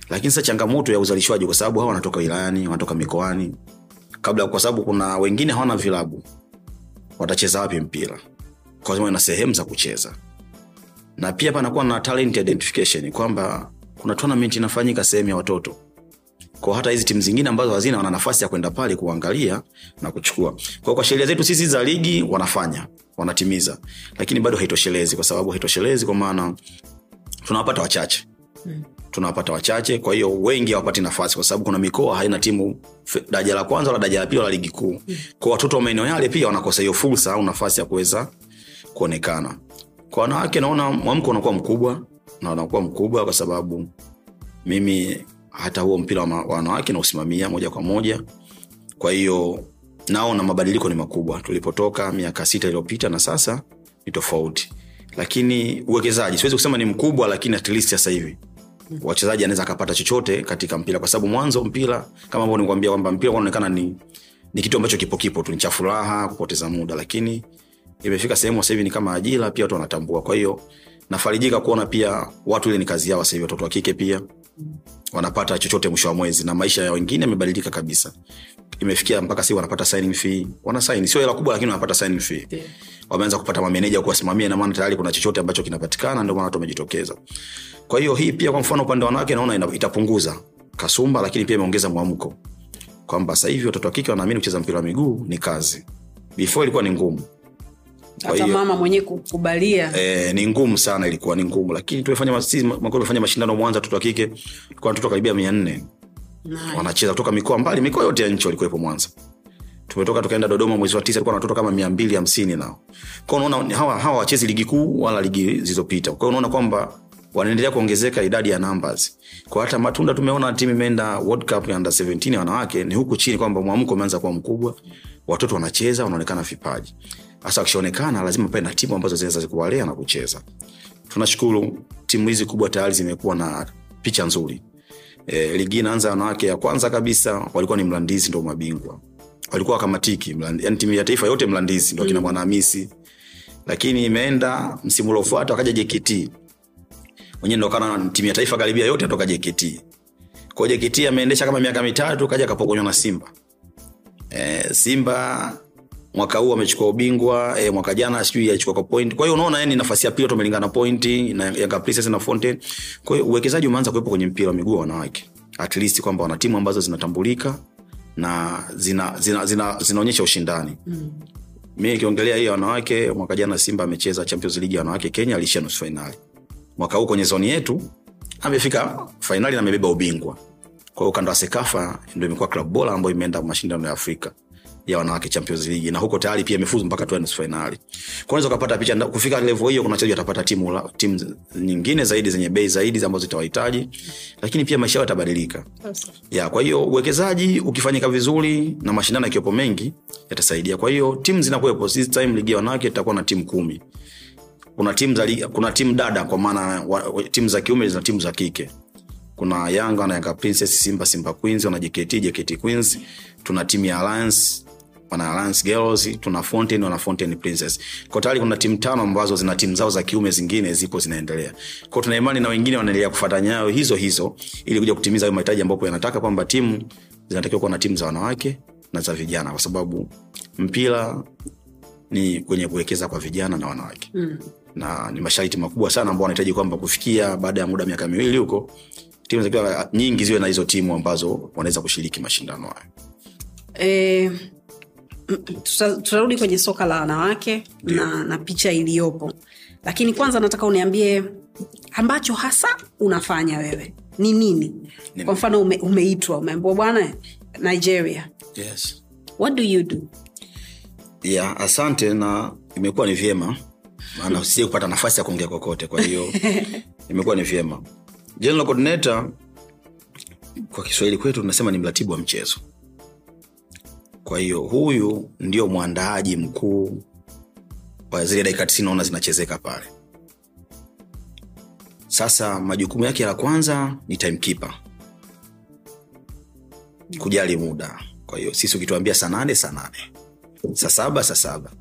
Speaker 2: Lakini sasa changamoto ya uzalishwaji kwa sababu hawa wanatoka wilayani wanatoka mikoani. Kabla kwa sababu kuna wengine hawana vilabu watacheza wapi mpira? Kwa sababu sehemu za kucheza. Na pia panakuwa na talent identification kwamba kuna tournament inafanyika sehemu ya watoto kwa hata hizi timu zingine ambazo hazina wana nafasi ya kwenda pale kuangalia na kuchukua. Kwa kwa sheria zetu sisi za ligi wanafanya wanatimiza. Lakini bado haitoshelezi kwa sababu haitoshelezi kwa maana tunawapata wachache. Tunawapata wachache kwa hiyo wengi hawapati nafasi kwa sababu kuna mikoa haina timu daraja la kwanza wala daraja la pili wala ligi kuu. Kwa watoto wa maeneo yale pia wanakosa hiyo fursa au nafasi ya kuweza kuonekana. Kwa wanawake naona mwamko unakuwa mkubwa na unakuwa mkubwa kwa sababu mimi hata huo mpira wa wanawake nausimamia moja kwa moja. Kwa hiyo naona mabadiliko ni makubwa. Tulipotoka miaka sita iliyopita na sasa ni tofauti. Lakini uwekezaji siwezi kusema ni mkubwa lakini at least sasa hivi wachezaji anaweza akapata chochote katika mpira. Kwa sababu mwanzo mpira kama ambao nikwambia kwamba mpira unaonekana ni, ni kitu ambacho kipo kipo tu ni cha furaha kupoteza muda. Lakini imefika sehemu sasa ni kama ajira pia watu wanatambua. Kwa hiyo nafarijika kuona pia watu ile ni kazi yao sahivi watoto wa kike pia wanapata chochote mwisho wa mwezi na maisha ya wengine yamebadilika kabisa. Imefikia mpaka si wanapata signing fee. Wana sign sio hela kubwa lakini wanapata signing fee.
Speaker 1: Yeah.
Speaker 2: wameanza kupata mameneja kuwasimamia na maana tayari kuna chochote ambacho kinapatikana ndio maana watu wamejitokeza kwa hiyo hii pia kwa mfano upande wanawake naona itapunguza kasumba lakini pia imeongeza mwamko. Kwamba sasa hivi watoto wa kike wanaamini kucheza mpira wa miguu ni kazi. Before ilikuwa ni ngumu
Speaker 1: hata mama mwenyewe kukubalia.
Speaker 2: E, ni ngumu sana ilikuwa ni ngumu. Lakini tumefanya tumefanya mashindano mwanza watoto wa kike kwa watoto karibia mia nne. Wanacheza kutoka mikoa mbali mikoa yote ya nchi walikuwepo mwanza. Tumetoka tukaenda dodoma mwezi wa tisa tulikuwa na watoto kama mia mbili hamsini nao. Kwao unaona hawa, hawa wachezi ligi kuu wala ligi zilizopita. Kwao unaona kwamba wanaendelea kuongezeka idadi ya numbers. Kwa hata matunda tumeona timu imeenda world cup ya under 17 wanawake ni huku chini kwamba mwamko umeanza kuwa mkubwa watoto wanacheza wanaonekana vipaji. Hasa wakishaonekana lazima pae na timu ambazo zinaweza kuwalea na kucheza. Tunashukuru timu hizi kubwa tayari zimekuwa na picha nzuri. E, ligi inaanza wanawake ya kwanza kabisa walikuwa ni mlandizi ndo mabingwa. Walikuwa wakamatiki Mlandi- yani timu ya taifa yote mlandizi ndo kina mwanahamisi lakini imeenda msimu uliofuata wakaja jkt wenyewe ndo kana timu ya taifa karibia yote toka jkt kwao jkt ameendesha kama miaka mitatu kaja kapokonywa na simba e, simba mwaka huu amechukua ubingwa e, mwaka jana sijui achukua kwa point. Kwa hiyo unaona yani nafasi ya pili tumelingana pointi na Yanga Princess na Fountain kwa hiyo uwekezaji umeanza kuwepo kwenye mpira wa miguu wanawake. At least kwamba wana timu ambazo zinatambulika na zina, zina, zina, zinaonyesha ushindani. Mm. mi nikiongelea hiyo wanawake mwaka jana simba amecheza champions league ya wanawake kenya alishia nusu fainali mwaka huu kwenye zoni yetu amefika fainali na amebeba ubingwa kwa hiyo ukanda wa sekafa ndo imekuwa klabu bora ambayo imeenda mashindano ya afrika ya wanawake champions league na huko tayari pia imefuzu mpaka tu nusu fainali unaweza ukapata picha kufika level hiyo kuna wachezaji watapata timu la- timu nyingine zaidi zenye bei zaidi ambazo zitawahitaji lakini pia maisha yao yatabadilika. Ya kwa hiyo uwekezaji ukifanyika vizuri na mashindano yakiwepo mengi yatasaidia. Kwa hiyo timu zinakuwepo this time ligi ya wanawake itakuwa na timu kumi. Kuna timu za kuna timu dada kwa maana timu za kiume na timu za kike kuna yanga na yanga princess simba simba queens wana jkt jkt queens. Tuna timu ya alliance wana alliance girls tuna fountain wana fountain princess. Kwa tayari kuna timu tano ambazo zina timu zao za kiume zingine zipo zinaendelea. Kwa tuna imani na wengine wanaendelea kufuata nyayo hizo hizo ili kuja kutimiza hayo mahitaji ambapo yanataka kwamba timu zinatakiwa kuwa na timu za wanawake na za vijana kwa sababu mpira ni kwenye kuwekeza kwa vijana na wanawake. Mm. na ni masharti makubwa sana ambao wanahitaji kwamba kufikia baada ya muda miaka miwili huko timu zitakiwa nyingi ziwe na hizo timu ambazo wanaweza kushiriki mashindano hayo.
Speaker 1: E, tutarudi kwenye soka la wanawake na, na picha iliyopo. Lakini kwanza nataka uniambie ambacho hasa unafanya wewe. Ni nini?
Speaker 2: Nini?
Speaker 1: kwa mfano ume, umeitwa umeambiwa bwana nigeria.
Speaker 2: Yes.
Speaker 1: what do you do?
Speaker 2: Yeah, asante na imekuwa ni vyema. Maana sie kupata nafasi ya kuongea kokote kwa hiyo imekuwa ni vyema general coordinator kwa kiswahili kwetu tunasema ni mratibu wa mchezo. Kwa hiyo huyu ndio mwandaaji mkuu wa zile dakika tisini naona zinachezeka pale. Sasa majukumu yake ya kwanza ni timekeeper. Kujali muda. Kwa hiyo sisi ukituambia saa nane saa nane. Saa saba saa saba.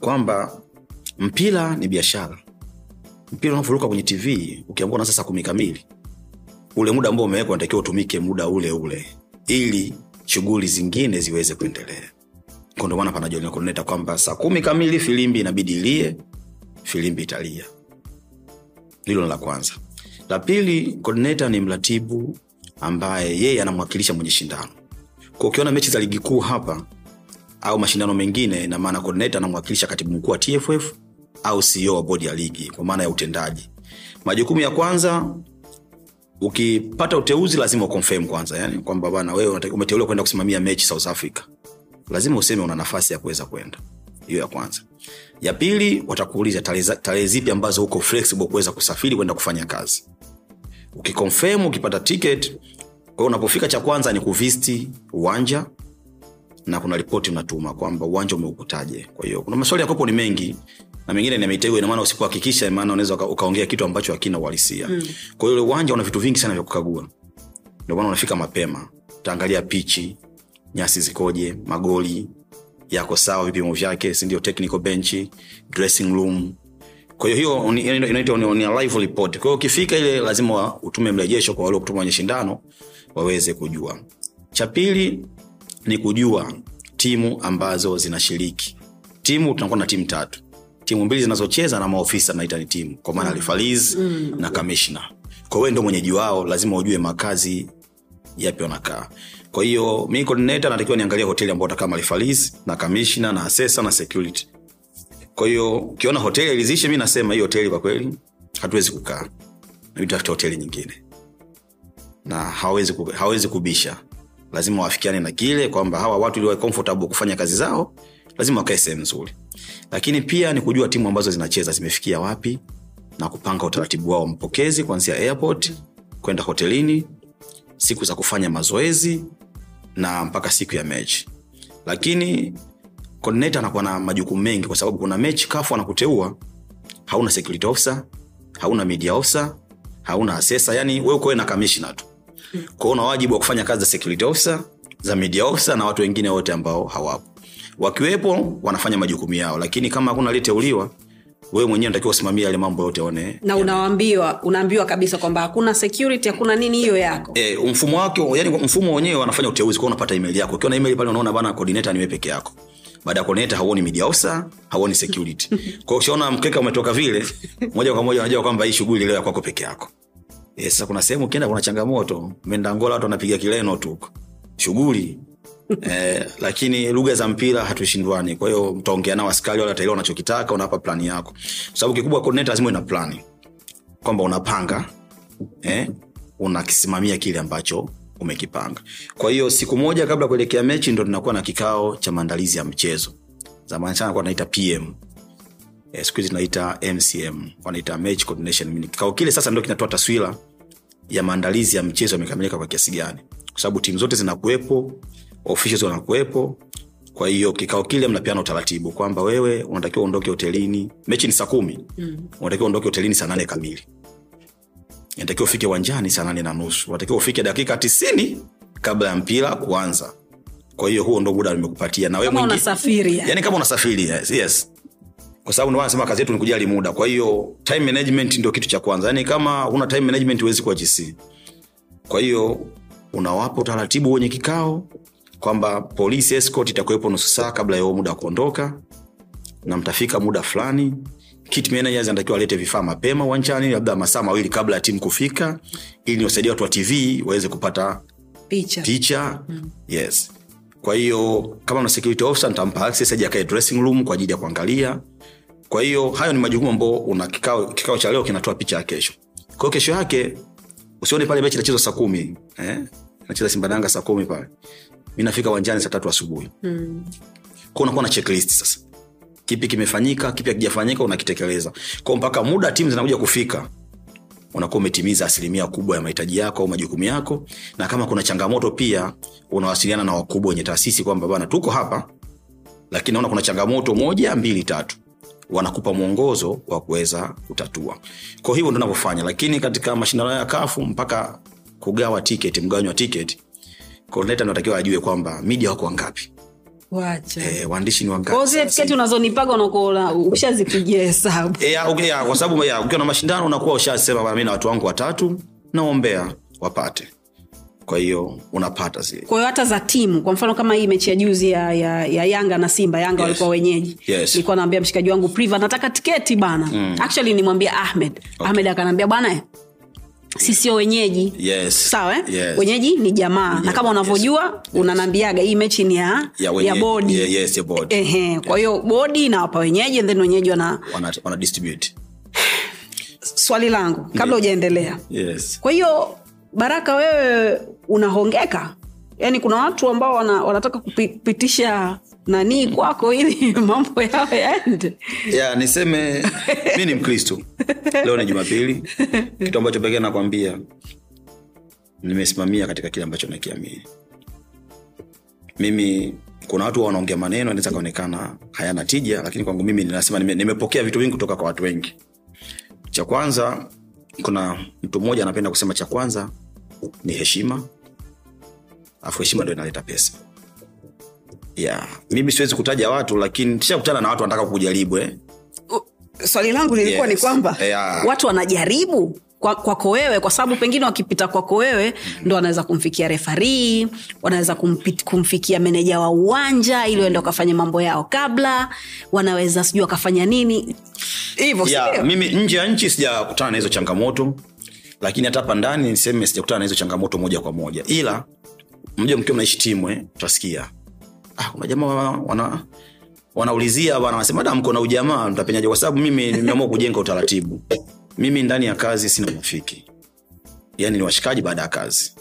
Speaker 2: Kwamba mpira ni biashara. Mpira unavyoruka kwenye tv ukiambua unaanza saa kumi kamili ule muda ambao umewekwa natakiwa utumike muda ule ule ili shughuli zingine ziweze kuendelea. Panajua coordinator kwamba saa kumi kamili filimbi inabidi ilie filimbi italia. Hilo ni la kwanza. La pili coordinator ni mratibu ambaye yeye anamwakilisha mwenye shindano. Kwa ukiona mechi za ligi kuu hapa au mashindano mengine na maana anamwakilisha katibu mkuu wa tff au ceo wa bodi ya ligi kwa maana ya utendaji. Majukumu ya kwanza ukipata uteuzi lazima uconfirm kwanza yani kwamba bana wewe umeteuliwa kwenda kusimamia mechi south africa. Lazima useme una nafasi ya kuweza kwenda. Hiyo ya kwanza. Ya pili watakuuliza tarehe zipi ambazo uko flexible kuweza kusafiri kwenda kufanya kazi. Ukiconfirm ukipata ticket kwa hiyo unapofika cha kwanza ni kuvisti uwanja na kuna ripoti unatuma kwamba uwanja umeukutaje. Kwa hiyo kuna maswali yakopo ni mengi na mengine ni mitego inamaana usipohakikisha maana unaweza uka- ukaongea kitu ambacho hakina uhalisia. Mm. kwa hiyo ule uwanja una vitu vingi sana vya kukagua. Ndio maana unafika mapema utaangalia pichi nyasi zikoje magoli yako sawa vipimo vyake sindio technical bench dressing room. Kwa hiyo hiyo inaitwa ni, live report. Kwa hiyo ukifika ile lazima utume mrejesho kwa walio kutuma kwenye shindano waweze kujua. Cha pili ni kujua timu ambazo zinashiriki. Timu tunakuwa na timu tatu timu mbili zinazocheza na maofisa naita ni timu kwa maana rifaliz mm. na kamishna. Kwa hiyo ndo mwenyeji wao lazima ujue makazi yapi wanakaa. Kwa hiyo mi coordinator natakiwa niangalia hoteli ambao utakaa marifaliz na kamishna na asesa na security. Kwa hiyo ukiona hoteli ilizishe mi nasema hii hoteli kwa kweli hatuwezi kukaa. Nabidi hoteli nyingine. Na hawezi, hawezi kubisha. Lazima wafikiane na kile kwamba hawa watu liwa comfortable kufanya kazi zao lazima wakae sehemu nzuri. Lakini pia ni kujua timu ambazo zinacheza zimefikia wapi na kupanga utaratibu wao mpokezi kuanzia airport kwenda hotelini siku za kufanya mazoezi na mpaka siku ya mechi. Lakini anakuwa na majukumu mengi kwa sababu kuna mechi kafu anakuteua hauna security officer hauna media officer hauna asesa yani wewe ukowe na kamishna tu. Kwao una wajibu wa kufanya kazi za security officer za media officer na watu wengine wote ambao hawapo wakiwepo wanafanya majukumu yao. Lakini kama hakuna aliyeteuliwa wewe mwenyewe unatakiwa usimamia yale mambo yote one
Speaker 1: na unaambiwa unaambiwa kabisa kwamba hakuna security hakuna nini hiyo yako.
Speaker 2: E, mfumo wake yani mfumo wenyewe wanafanya uteuzi kwa unapata email yako. Ukiwa na email pale unaona bana coordinator niwe peke yako. Baada ya coordinator hauoni media officer hauoni security. Kwa hiyo ukishaona mkeka umetoka vile moja kwa moja unajua kwamba hii shughuli leo ya kwako peke yako. E, sasa kuna sehemu ukienda kuna changamoto. Angola watu wanapiga kileno tu shughuli eh, lakini lugha za mpira hatushindwani. Kwa hiyo mtaongea nao askari wale wataelewa unachokitaka unawapa plani yako. Sababu kikubwa coordinator lazima ina plani. Kwamba unapanga eh, unakisimamia kile ambacho umekipanga. Kwa hiyo siku moja kabla kuelekea mechi ndo tunakuwa na kikao cha maandalizi ya mchezo. Zamani sana kuwa tunaita pm eh, siku hizi tunaita mcm wanaita match coordination. Meeting. kikao kile sasa ndo kinatoa taswira ya maandalizi ya mchezo yamekamilika kwa kiasi gani. Kwa sababu timu zote zinakuwepo officials wanakuwepo. Kwa hiyo kikao kile mnapeana utaratibu kwamba wewe unatakiwa uondoke hotelini mechi ni saa kumi. Mm. unatakiwa uondoke hotelini saa nane kamili. Inatakiwa ufike uwanjani saa nane na nusu. Unatakiwa ufike dakika tisini kabla ya mpira kuanza. Kwa hiyo huo ndo muda nimekupatia. Na wewe
Speaker 1: unasafiri yani.
Speaker 2: yani kama unasafiri yes, yes. kwa sababu ndio anasema kazi yetu ni kujali muda. Kwa hiyo time management ndio kitu cha kwanza. Yani kama una time management huwezi kuwa gc kwa hiyo unawapa utaratibu wenye kikao kwamba polisi escort itakuwepo nusu saa kabla ya huo muda wa kuondoka na mtafika muda fulani. Kit managers anatakiwa alete vifaa mapema uwanjani labda masaa mawili kabla ya timu kufika ili niwasaidia watu wa tv waweze kupata
Speaker 1: picha.
Speaker 2: Picha. Mm. yes. Kwa hiyo kama na security officer nitampa access aje akae dressing room kwa ajili ya kuangalia. Kwa hiyo hayo ni majukumu ambao una kikao, kikao cha leo kinatoa picha ya kesho. Kwa hiyo kesho yake usione pale mechi inachezwa saa kumi eh? nacheza simba na saa kumi pale mi nafika uwanjani saa tatu asubuhi.
Speaker 1: Mm.
Speaker 2: kwa unakuwa na checklist sasa. Kipi kimefanyika kipi akijafanyika unakitekeleza. Kwao mpaka muda timu zinakuja kufika unakuwa umetimiza asilimia kubwa ya mahitaji yako au majukumu yako. Na kama kuna changamoto pia unawasiliana na wakubwa wenye taasisi kwamba bana tuko hapa lakini naona kuna changamoto moja mbili tatu. Wanakupa mwongozo wa kuweza kutatua. Kwa hivyo ndo navyofanya. Lakini katika mashindano ya kafu mpaka kugawa tiketi mgawanyo wa tiketi coordinator anatakiwa ajue kwamba media wako wangapi. Eh, waandishi ni wangapi.
Speaker 1: Unazonipaga unakuwa ushazipigia hesabu.
Speaker 2: E, okay, ya, kwa sababu ukiwa na mashindano unakuwa ushasema mi na watu wangu watatu naombea wapate. Kwa hiyo unapata zile.
Speaker 1: Kwa hiyo hata za timu kwa mfano kama hii mechi ya juzi ya, ya, ya yanga na simba yanga
Speaker 2: Yes.
Speaker 1: walikuwa wenyeji.
Speaker 2: Yes.
Speaker 1: nilikuwa naambia mshikaji wangu priva nataka tiketi bana. Mm. actually nimwambia ahmed. Okay. ahmed akanaambia bwana eh, si sio wenyeji
Speaker 2: yes.
Speaker 1: sawa eh?
Speaker 2: yes.
Speaker 1: wenyeji ni jamaa na kama unavyojua
Speaker 2: yes.
Speaker 1: unanambiaga hii mechi ni ya,
Speaker 2: ya,
Speaker 1: ya bodi
Speaker 2: yeah, yes, ya bodi
Speaker 1: Ehe, kwa hiyo bodi inawapa wenyeji and then wenyeji wana
Speaker 2: wana, wana distribute
Speaker 1: swali langu kabla hujaendelea yeah.
Speaker 2: yes.
Speaker 1: kwa hiyo baraka wewe unahongeka yaani kuna watu ambao wana, wanataka kupitisha nanii kwako ili mambo yao yaende.
Speaker 2: Ya niseme mi ni mkristo. Leo ni jumapili. Kitu ambacho pekee nakwambia nimesimamia katika kile ambacho nakiamini. Mimi kuna watu wanaongea maneno anaweza kaonekana hayana tija lakini kwangu mimi ninasema nime, nimepokea vitu vingi kutoka kwa watu wengi. Cha kwanza kuna mtu mmoja anapenda kusema cha kwanza ni heshima afu heshima ndo inaleta pesa yeah. mimi siwezi kutaja watu lakini tushakutana na watu wanataka kujaribu eh?
Speaker 1: swali langu lilikuwa
Speaker 2: Yes.
Speaker 1: ni kwamba
Speaker 2: Yeah.
Speaker 1: watu wanajaribu kwa- kwako wewe kwa sababu pengine wakipita kwako wewe ndo wanaweza kumfikia refarii wanaweza kumpit- kumfikia meneja wa uwanja ili waende wakafanya mambo yao kabla wanaweza sijui wakafanya nini
Speaker 2: hivo
Speaker 1: yeah,
Speaker 2: mimi nje ya nchi sijakutana na hizo changamoto lakini hata hapa ndani niseme sijakutana na hizo changamoto moja kwa moja ila mja mkiwa mnaishi timu eh, utasikia ah, kuna jamaa wana, wanaulizia bana wanasema da mko na ujamaa mtapenyaje kwa sababu mimi nimeamua kujenga utaratibu. Mimi ndani ya kazi sina rafiki yani ni washikaji baada ya kazi.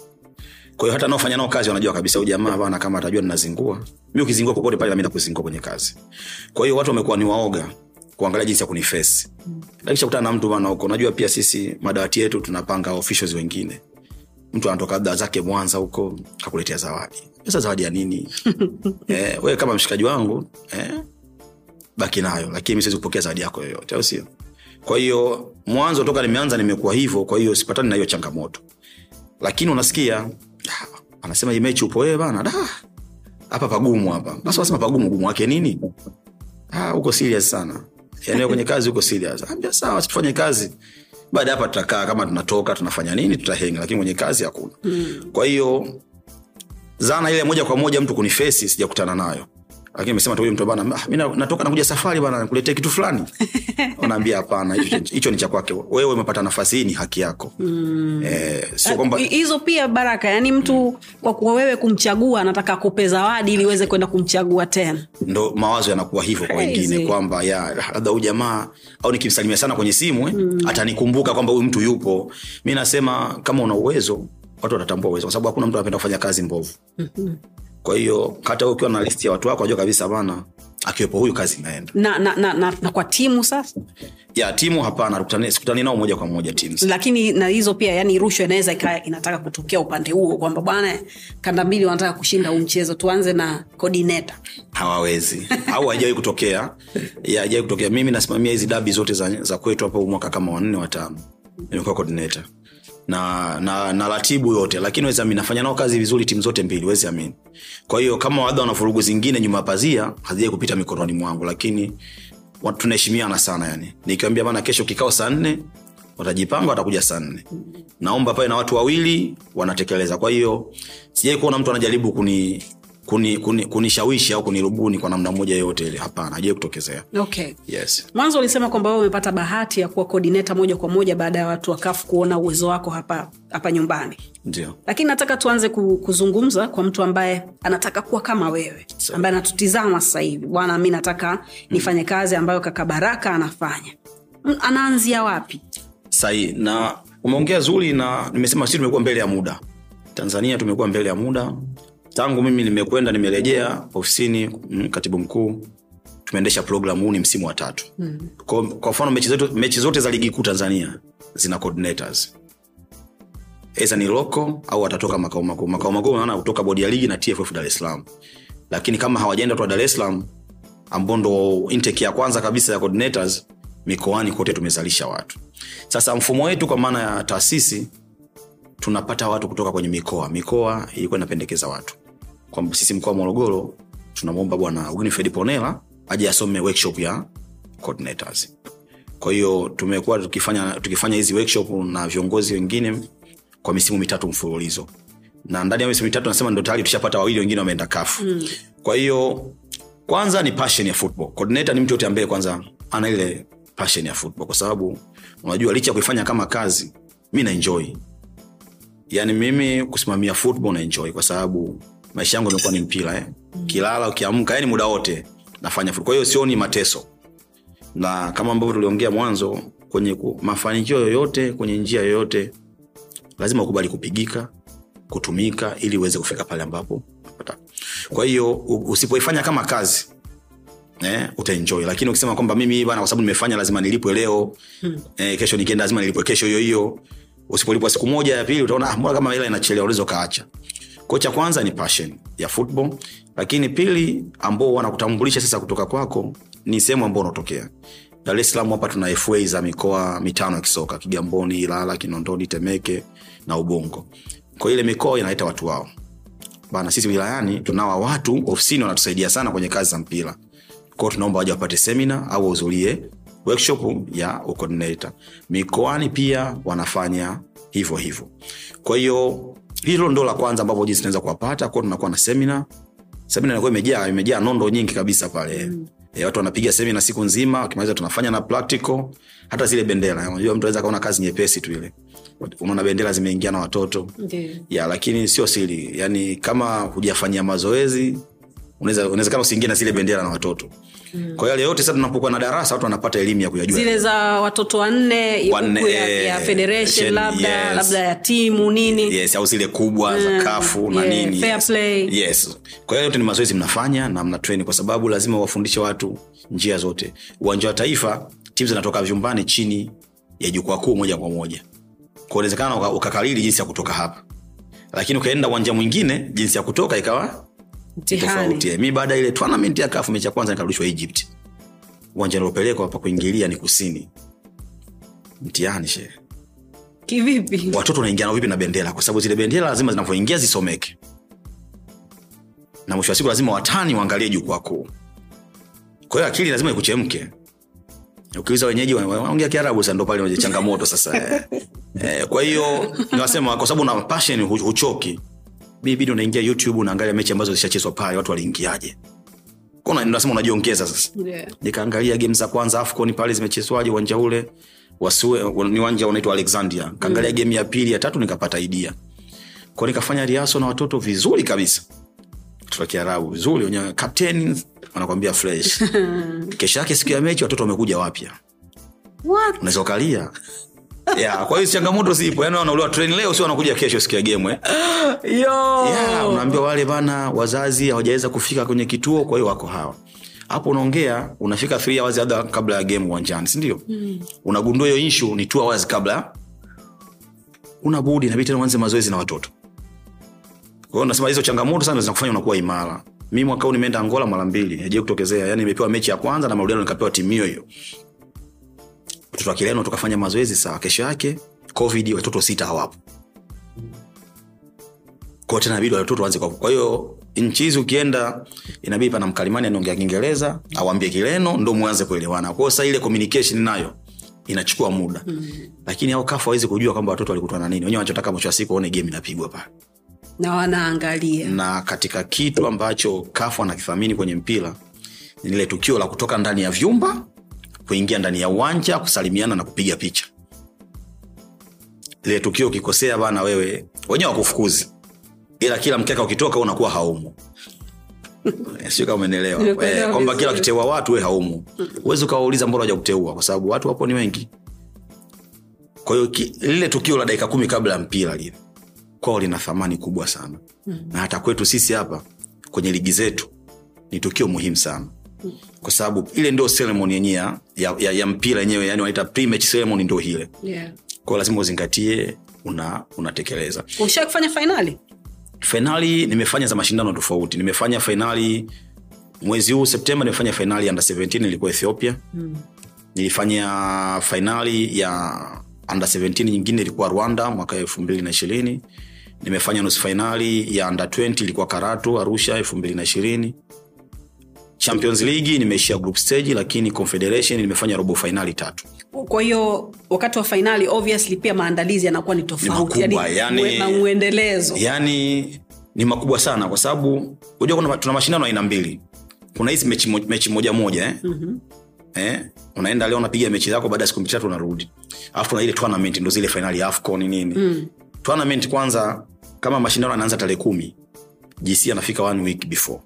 Speaker 2: Kwa hiyo hata naofanya nao kazi wanajua kabisa ujamaa bana kama atajua ninazingua. Mi ukizingua kokote pale nami nakuzingua kwenye kazi. Kwa hiyo watu wamekuwa ni waoga kuangalia jinsi ya kunifesi. Lakini kutana na mtu bana huko najua pia sisi madawati yetu tunapanga officials wengine mtu anatoka labda zake mwanza huko kakuletea zawadi. Pesa zawadi ya nini? Eh, wewe kama mshikaji wangu eh, baki nayo lakini mi siwezi kupokea zawadi yako yoyote au sio? Kwa hiyo mwanzo toka nimeanza nimekuwa hivyo kwa hiyo sipatani na hiyo changamoto. Lakini unasikia "Ah, anasema hii mechi upo wewe bana da hapa pagumu hapa. Basi wasema pagumu gumu wake nini? Ah, uko serious sana. Yani kwenye kazi uko serious. Ambia sawa tufanye kazi baada ya hapa tutakaa kama tunatoka tunafanya nini tutahenga lakini kwenye kazi hakuna mm. kwa hiyo zana ile moja kwa moja mtu kunifesi sijakutana nayo lakini amesema tu huyu mtu bana ah, mi natoka nakuja safari bana nikuletee kitu fulani. Unaambia hapana hicho ni cha kwake. Wewe umepata nafasi hii ni haki yako. Mm. eh, sio kwamba
Speaker 1: hizo pia baraka yani mtu kwa kuwa wewe kumchagua anataka akupe zawadi ili uweze kwenda kumchagua tena.
Speaker 2: Ndo mawazo yanakuwa hivyo kwa wengine kwamba ya labda huyu jamaa au nikimsalimia sana kwenye simu eh, atanikumbuka kwamba huyu mtu yupo. Mi nasema kama una uwezo watu watatambua uwezo kwa sababu hakuna mtu anapenda kufanya kazi mbovu kwa hiyo hata ukiwa na listi ya watu wako wajua kabisa bana akiwepo huyu kazi inaenda.
Speaker 1: Na, na, na, na, na kwa timu sasa?
Speaker 2: Ya timu hapana sikutani nao moja kwa moja teams.
Speaker 1: Lakini na hizo pia yani rushwa inaweza ikawa inataka kutokea upande huo kwamba bwana kanda mbili wanataka kushinda huu mchezo tuanze na coordinator.
Speaker 2: Hawawezi. Au haijawai kutokea. Ya, kutokea. Mimi nasimamia hizi dabi zote za, za kwetu hapo mwaka kama wanne watano nimekuwa coordinator na na na ratibu yote. Lakini wezi amini nafanya nao kazi vizuri timu zote mbili wezi amini. Kwa hiyo kama wadha wana vurugu zingine nyuma pazia hazijai kupita mikononi mwangu. Lakini tunaheshimiana sana yani. Nikiwambia bana kesho kikao saa nne watajipanga watakuja saa nne. Naomba pale na watu wawili wanatekeleza. Kwa hiyo sijai kuona mtu anajaribu kuni kunishawishi kuni, kuni au kunirubuni kwa namna moja yoyote ile? Hapana hajai kutokezea.
Speaker 1: Okay.
Speaker 2: Yes.
Speaker 1: Mwanzo ulisema kwamba wewe umepata bahati ya kuwa kodineta moja kwa moja baada ya watu wakafu kuona uwezo wako hapa hapa nyumbani.
Speaker 2: Ndio.
Speaker 1: Lakini nataka tuanze ku- kuzungumza kwa mtu ambaye anataka kuwa kama wewe
Speaker 2: so,
Speaker 1: ambaye anatutizama sasa hivi. Bwana mi nataka nifanye kazi ambayo kaka baraka anafanya. Mm, anaanzia wapi?
Speaker 2: Sahii na umeongea zuri na nimesema sisi tumekuwa mbele ya muda. Tanzania tumekuwa mbele ya muda tangu mimi nimekwenda nimerejea ofisini mm, katibu mkuu tumeendesha programu huu ni msimu wa tatu. Mm. kwa, kwa mfano mechi, zetu, mechi zote za ligi kuu tanzania zina coordinators. Eza ni loko au watatoka makao makuu. Makao makuu naona kutoka bodi ya ligi na tff dar es salaam. Lakini kama hawajaenda tu dar es salaam ambao ndo intake ya kwanza kabisa ya coordinators mikoani kote tumezalisha watu. Sasa mfumo wetu kwa maana ya taasisi tunapata watu kutoka kwenye mikoa. Mikoa ilikuwa inapendekeza watu. Kwamba sisi mkoa wa morogoro tunamwomba bwana winifred ponela aje asome workshop ya coordinators. Kwa hiyo tumekuwa tukifanya tukifanya hizi workshop na viongozi wengine kwa misimu mitatu mfululizo. Na ndani ya misimu mitatu nasema ndo tayari tushapata wawili wengine wameenda kafu. Mm. kwa hiyo kwanza ni passion ya football. Coordinator ni mtu yote ambaye kwanza ana ile passion ya football. Kwa sababu unajua licha ya kuifanya kama kazi mi naenjoy yani mimi kusimamia football naenjoy kwa sababu maisha yangu amekuwa ni mpira eh? kilala ukiamka yani muda wote nafanya football. kwa hiyo sioni mateso na kama ambavyo tuliongea mwanzo kwenye mafanikio yoyote kwenye njia yoyote lazima ukubali kupigika kutumika ili uweze kufika pale ambapo kwa hiyo usipoifanya kama kazi eh, utaenjoy lakini ukisema kwamba mimi bana kwa sababu nimefanya lazima nilipwe leo hmm. eh, kesho nikienda lazima nilipwe kesho hiyo hiyo usipolipwa siku moja ya pili utaona ah, mbona kama hela inachelewa unaweza ukaacha. Ko cha kwanza ni passion ya football lakini pili ambao wanakutambulisha sasa kutoka kwako ni sehemu ambao unatokea. Dar es salaam hapa tuna fa za mikoa mitano ya kisoka kigamboni ilala kinondoni temeke na ubongo. Kwa ile mikoa inaleta watu wao. Bana sisi wilayani tunawa watu ofisini wanatusaidia sana kwenye kazi za mpira. Kwao tunaomba waja wapate semina au wahudhurie workshop ya coordinator. Mikoani pia wanafanya hivyo hivyo. Kwa hiyo hilo ndo la kwanza ambapo jinsi tunaweza kuwapata. Kwao tunakuwa na semina semina inakuwa imejaa imejaa nondo nyingi kabisa pale. Mm. E, watu wanapiga semina siku nzima wakimaliza tunafanya na practical. Hata zile bendera unajua mtu anaweza kaona kazi nyepesi tu ile. Unaona bendera zimeingia na watoto. Ya lakini sio siri. Yani kama hujafanyia mazoezi unawezekana usiingie na zile bendera na watoto mm. kwa hiyo yale yote sasa tunapokuwa na darasa watu wanapata elimu ya kuyajua
Speaker 1: zile za watoto wanne
Speaker 2: Wanne,
Speaker 1: ya, ya
Speaker 2: eh,
Speaker 1: federation labda
Speaker 2: yes.
Speaker 1: labda ya timu nini
Speaker 2: yes au zile kubwa mm. za kafu na
Speaker 1: yeah,
Speaker 2: nini
Speaker 1: fair
Speaker 2: yes.
Speaker 1: play.
Speaker 2: yes kwa hiyo yote ni mazoezi mnafanya na mna train kwa sababu lazima wafundishe watu njia zote uwanja wa taifa timu zinatoka vyumbani chini ya jukwaa kuu moja kwa moja kwa inawezekana ukakalili jinsi ya kutoka hapa lakini ukaenda uwanja mwingine jinsi ya kutoka ikawa
Speaker 1: mtihani.
Speaker 2: Mi baada ya ile tournament ya kafu mechi ya kwanza nikarudishwa egypt. Uwanja nilopelekwa pa kuingilia ni kusini. Mtihani shehe.
Speaker 1: Kivipi?
Speaker 2: Watoto wanaingiana vipi na bendera? Kwa sababu zile bendera lazima zinavyoingia zisomeke. Na mwisho wa siku lazima watani waangalie jukwaa kuu kwa hiyo akili lazima ikuchemke. Ukiuliza wenyeji wanaongea kiarabu sa ndo pale changamoto sasa eh. Eh, kwa hiyo niwasema kwa sababu na passion hu- huchoki bibidi unaingia youtube unaangalia mechi ambazo zishachezwa pale watu waliingiaje? Nasema unajiongeza sasa.
Speaker 1: Yeah.
Speaker 2: nikaangalia game za kwanza afcon pale zimechezwaje uwanja ule wasue ni uwanja unaitwa alexandria. Kaangalia game ya pili ya tatu nikapata idia kwa nikafanya riaso na watoto vizuri kabisa. Watoto wa kiarabu vizuri wenye kapteni wanakwambia fresh. Kesho yake siku ya mechi watoto wamekuja wapya. Unaweza ukalia yeah, kwa hiyo changamoto zipo. Yani wanauliwa train leo sio wanakuja kesho siku ya game eh?
Speaker 1: Yo!
Speaker 2: yeah, unaambiwa wale bana wazazi hawajaweza kufika kwenye kituo kwa hiyo wako hawa. Hapo unaongea unafika three hours labda kabla ya game uwanjani sindio mm. unagundua hiyo inshu ni two hours kabla. Unabudi inabidi tena uanze mazoezi na watoto. Kwa hiyo nasema hizo changamoto sana zinakufanya unakuwa imara. Mi mwaka huu nimeenda angola mara mbili ajai kutokezea. Yani nimepewa mechi ya kwanza na marudiano nikapewa timu hiyo hiyo watoto wa kileno tukafanya mazoezi sawa kesho yake covid watoto sita hawapo. Kwao tena inabidi watoto waanze kwa kwa hiyo nchi hizi ukienda inabidi pana mkalimani anaongea kiingereza awambie kileno ndo mwanze kuelewana. Kwao sasa ile communication nayo inachukua muda. Mm. lakini au kafu awezi kujua kwamba watoto walikutana na nini. Wenyewe wanachotaka mwisho wa siku waone game inapigwa pale.
Speaker 1: Na wanaangalia.
Speaker 2: Na katika kitu ambacho kafu anakithamini kwenye mpira ni lile tukio la kutoka ndani ya vyumba kuingia ndani ya uwanja kusalimiana na kupiga picha. Lile tukio ukikosea bana wewe wenyewe wakufukuzi ila kila mkeka ukitoka unakuwa haumu Eh, sio kama umenelewa eh, kwamba kila
Speaker 1: vizuri.
Speaker 2: watu we haumu huwezi ukawauliza mbona waja kuteua kwa sababu watu wapo ni wengi. Kwa hiyo lile tukio la dakika kumi kabla ya mpira lile kwao lina thamani kubwa sana. Mm. na hata kwetu sisi hapa kwenye ligi zetu ni tukio muhimu sana kwa sababu ile ndio ceremony yenyewe ya, ya, ya, ya mpira yenyewe yani wanaita pre-match ceremony ndio ile.
Speaker 1: Yeah.
Speaker 2: kwao lazima uzingatie una unatekeleza.
Speaker 1: Kufanya fainali
Speaker 2: fainali nimefanya za mashindano tofauti. Nimefanya fainali mwezi huu septemba nimefanya fainali ya under 17 ilikuwa ethiopia. Mm. nilifanya fainali ya under 17 nyingine ilikuwa rwanda mwaka elfu mbili na ishirini. Nimefanya nusu fainali ya under 20 ilikuwa karatu arusha elfu mbili na ishirini champions league nimeishia group stage lakini confederation nimefanya robo fainali tatu
Speaker 1: kwa hiyo wakati wa fainali obviously pia maandalizi yanakuwa ni tofauti
Speaker 2: yani-
Speaker 1: mwendelezo
Speaker 2: yani ni makubwa sana kwa sababu unajua kuna tuna mashindano aina mbili kuna hizi mechi, mechi moja moja eh? mm-hmm. eh? unaenda leo unapiga mechi zako baada ya siku mitatu unarudi alafu na ile tournament ndo zile fainali afcon nini mm. tournament kwanza kama mashindano yanaanza tarehe kumi gc anafika one week before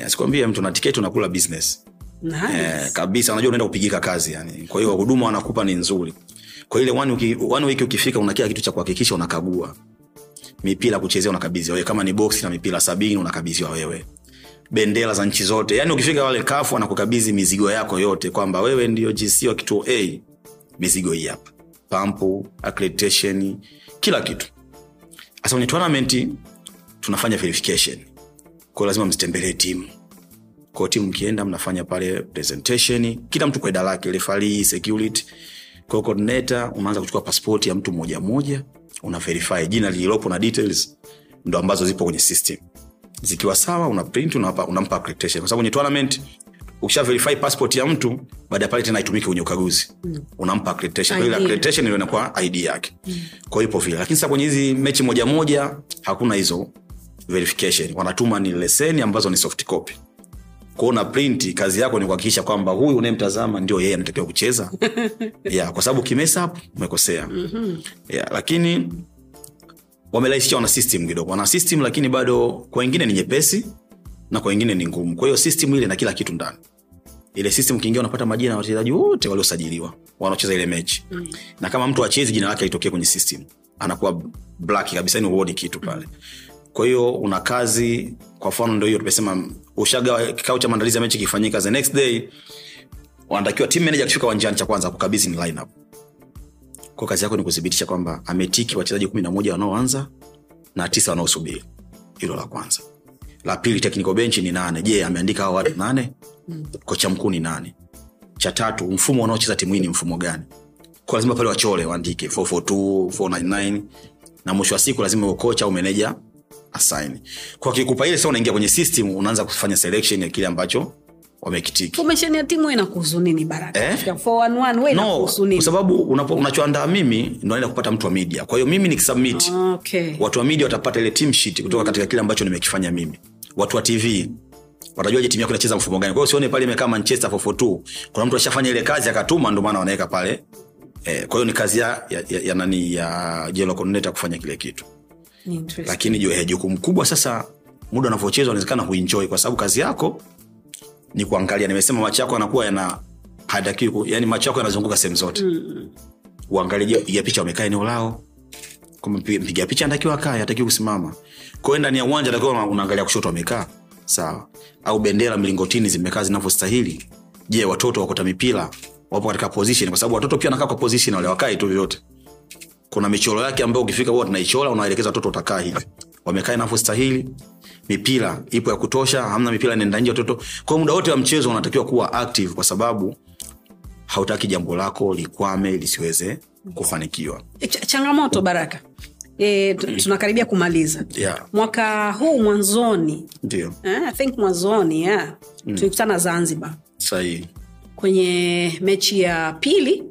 Speaker 2: eh, sikwambie mtu na tiketi unakula business.
Speaker 1: Nice.
Speaker 2: eh, kabisa unajua unaenda kupigika kazi yani. Kwa hiyo huduma wanakupa ni nzuri. Kwa ile one wiki, one ukifika una kila kitu cha kuhakikisha unakagua. Mipira kuchezea unakabidhiwa wewe. Kama ni boksi na mipira sabini unakabidhiwa wewe. Bendera za nchi zote. Yani ukifika wale kafu wanakukabidhi mizigo yako yote kwamba wewe ndio gc wa kituo a. Mizigo hii hapa. Pampu accreditation kila kitu. Sasa kwenye tournament tunafanya verification kwao lazima mzitembelee timu. Kwa timu mkienda mnafanya pale presentation kila mtu kwa ida lake refari security. Kwao coordinator unaanza kuchukua paspoti ya mtu mmoja mmoja una verify jina lililopo na details ndo ambazo zipo kwenye system. Zikiwa sawa una print unampa, unampa accreditation. Kwa sababu kwenye tournament ukisha verify passport ya mtu baada ya pale tena itumike kwenye ukaguzi. Mm. unampa accreditation. Kwa ile accreditation ndio inakuwa id yake. Mm. kwa ipo vile. Lakini sasa kwenye hizi mechi moja moja hakuna hizo verification. Wanatuma ni leseni ambazo ni soft copy. Kuona print kazi yako ni kuhakikisha kwamba huyu unayemtazama ndio yeye anatakiwa kucheza. Yeah, kwa sababu kimesa hapo umekosea. Mm-hmm. yeah, lakini wamerahisisha wana system kidogo. Wana system lakini bado kwa wengine ni nyepesi na kwa wengine ni ngumu. Kwa hiyo system ile na kila kitu ndani. Ile system ukiingia unapata majina ya wachezaji wote waliosajiliwa wanaocheza ile mechi. Mm. na kama mtu achezi jina lake alitokea kwenye system. Anakuwa black kabisa ni uoni kitu pale kwa hiyo una kazi kwa mfano ndo hiyo tumesema ushaga kikao cha maandalizi ya mechi kifanyika the next day wanatakiwa team manager akifika uwanjani cha kwanza kukabidhi ni lineup. Kwa kazi yako ni kuthibitisha kwamba ametiki wachezaji kumi na moja wanaoanza na tisa wanaosubiri. Hilo la kwanza. La pili technical bench ni nane. Je ameandika hao watu nane? Kocha mkuu ni nane. Cha tatu mfumo unaocheza timu hii ni mfumo gani? Kwa lazima pale wachole waandike 442 499 na mwisho wa siku lazima ukocha au assign kwa kikupa ile sasa unaingia kwenye system unaanza kufanya selection ya kile ambacho wamekitiki.
Speaker 1: Ya timu inakuhusu nini baraka?
Speaker 2: Eh?
Speaker 1: Kufika 411 we
Speaker 2: no unachoandaa mimi ndo naenda kupata mtu wa media. Kwa hiyo mimi nikisubmit
Speaker 1: okay.
Speaker 2: watu wa media watapata ile team sheet kutoka katika kile ambacho nimekifanya mimi. Watu wa tv watajuaje timu yako inacheza mfumo gani? Kwa hiyo sione pale imekaa manchester 442 kuna mtu ashafanya ile kazi akatuma ndio maana wanaweka pale. Eh, kwa hiyo ni kazi ya, ya, ya, ya nani ya jelo kufanya kile kitu. Lakini eh, jukumu kubwa sasa muda unavyochezwa unawezekana huinjoi kwa sababu kazi yako ni kuangalia. Nimesema macho yako yanakuwa yana hatakiwi yani macho yako yanazunguka sehemu zote. Mm. uangalie piga picha wamekaa eneo lao? Kama mpiga picha anatakiwa akae atakiwa kusimama. Kwao ndani ya uwanja atakiwa unaangalia kushoto wamekaa. Sawa. Au bendera mlingotini zimekaa zinavyostahili. Je watoto wakota mipira wapo katika position? Kwa sababu watoto pia wanakaa kwa position wale wakai tu vyote kuna michoro yake ambayo ukifika huwa tunaichora unaelekeza watoto utakaa hivi. Wamekaa inavyostahili. Mipira ipo ya kutosha hamna mipira nenda nje watoto. Kwa muda wote wa mchezo unatakiwa kuwa active kwa sababu hautaki jambo lako likwame lisiweze kufanikiwa.
Speaker 1: Ch- changamoto baraka. E, tunakaribia kumaliza.
Speaker 2: Yeah,
Speaker 1: mwaka huu mwanzoni. Eh, I think mwanzoni yeah. tulikutana zanzibar.
Speaker 2: Sahihi.
Speaker 1: Kwenye mechi ya pili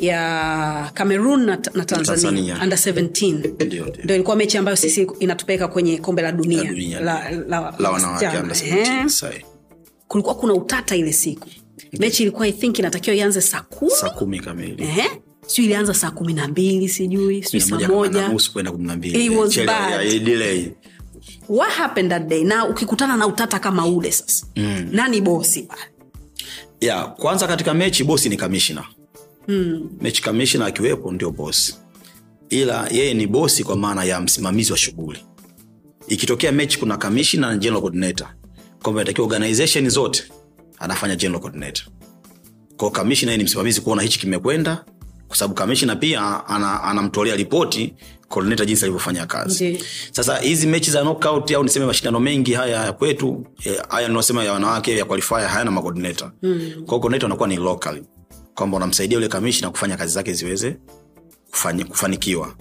Speaker 1: ya cameroon na, na tanzania,
Speaker 2: Tanzania.
Speaker 1: under 17
Speaker 2: Ndio,
Speaker 1: ilikuwa mechi ambayo sisi inatupeleka kwenye kombe la dunia,
Speaker 2: La dunia.
Speaker 1: la, la,
Speaker 2: la wanawake under
Speaker 1: Eh,
Speaker 2: 17,
Speaker 1: kulikuwa kuna utata ile siku. Mechi ilikuwa i think inatakiwa ianze saa kumi.
Speaker 2: Saa kumi kamili.
Speaker 1: Ehe. sijui ilianza saa kumi na mbili sijui sijui saa
Speaker 2: moja na
Speaker 1: what happened that day? Ukikutana na utata kama ule sasa mm. nani bosi pale?
Speaker 2: Ya kwanza katika mechi bosi ni kamishna mm. mechi kamishna akiwepo ndio bosi ila yeye ni bosi kwa maana ya msimamizi wa shughuli ikitokea mechi kuna kamishna na general coordinator kwamba inatakiwa organization zote anafanya general coordinator kwa kamishna ni msimamizi kuona hichi kimekwenda kwa sababu kamishna pia ana- anamtolea ripoti coordinator jinsi alivyofanya kazi
Speaker 1: Ndi.
Speaker 2: sasa hizi mechi za knockout au niseme mashindano mengi haya ya kwetu eh, haya ninaosema ya wanawake ya qualifier hayana macoordinator mm. kwao coordinator anakuwa ni local kwamba unamsaidia yule kamishna kufanya kazi zake ziweze kufanya, kufanikiwa.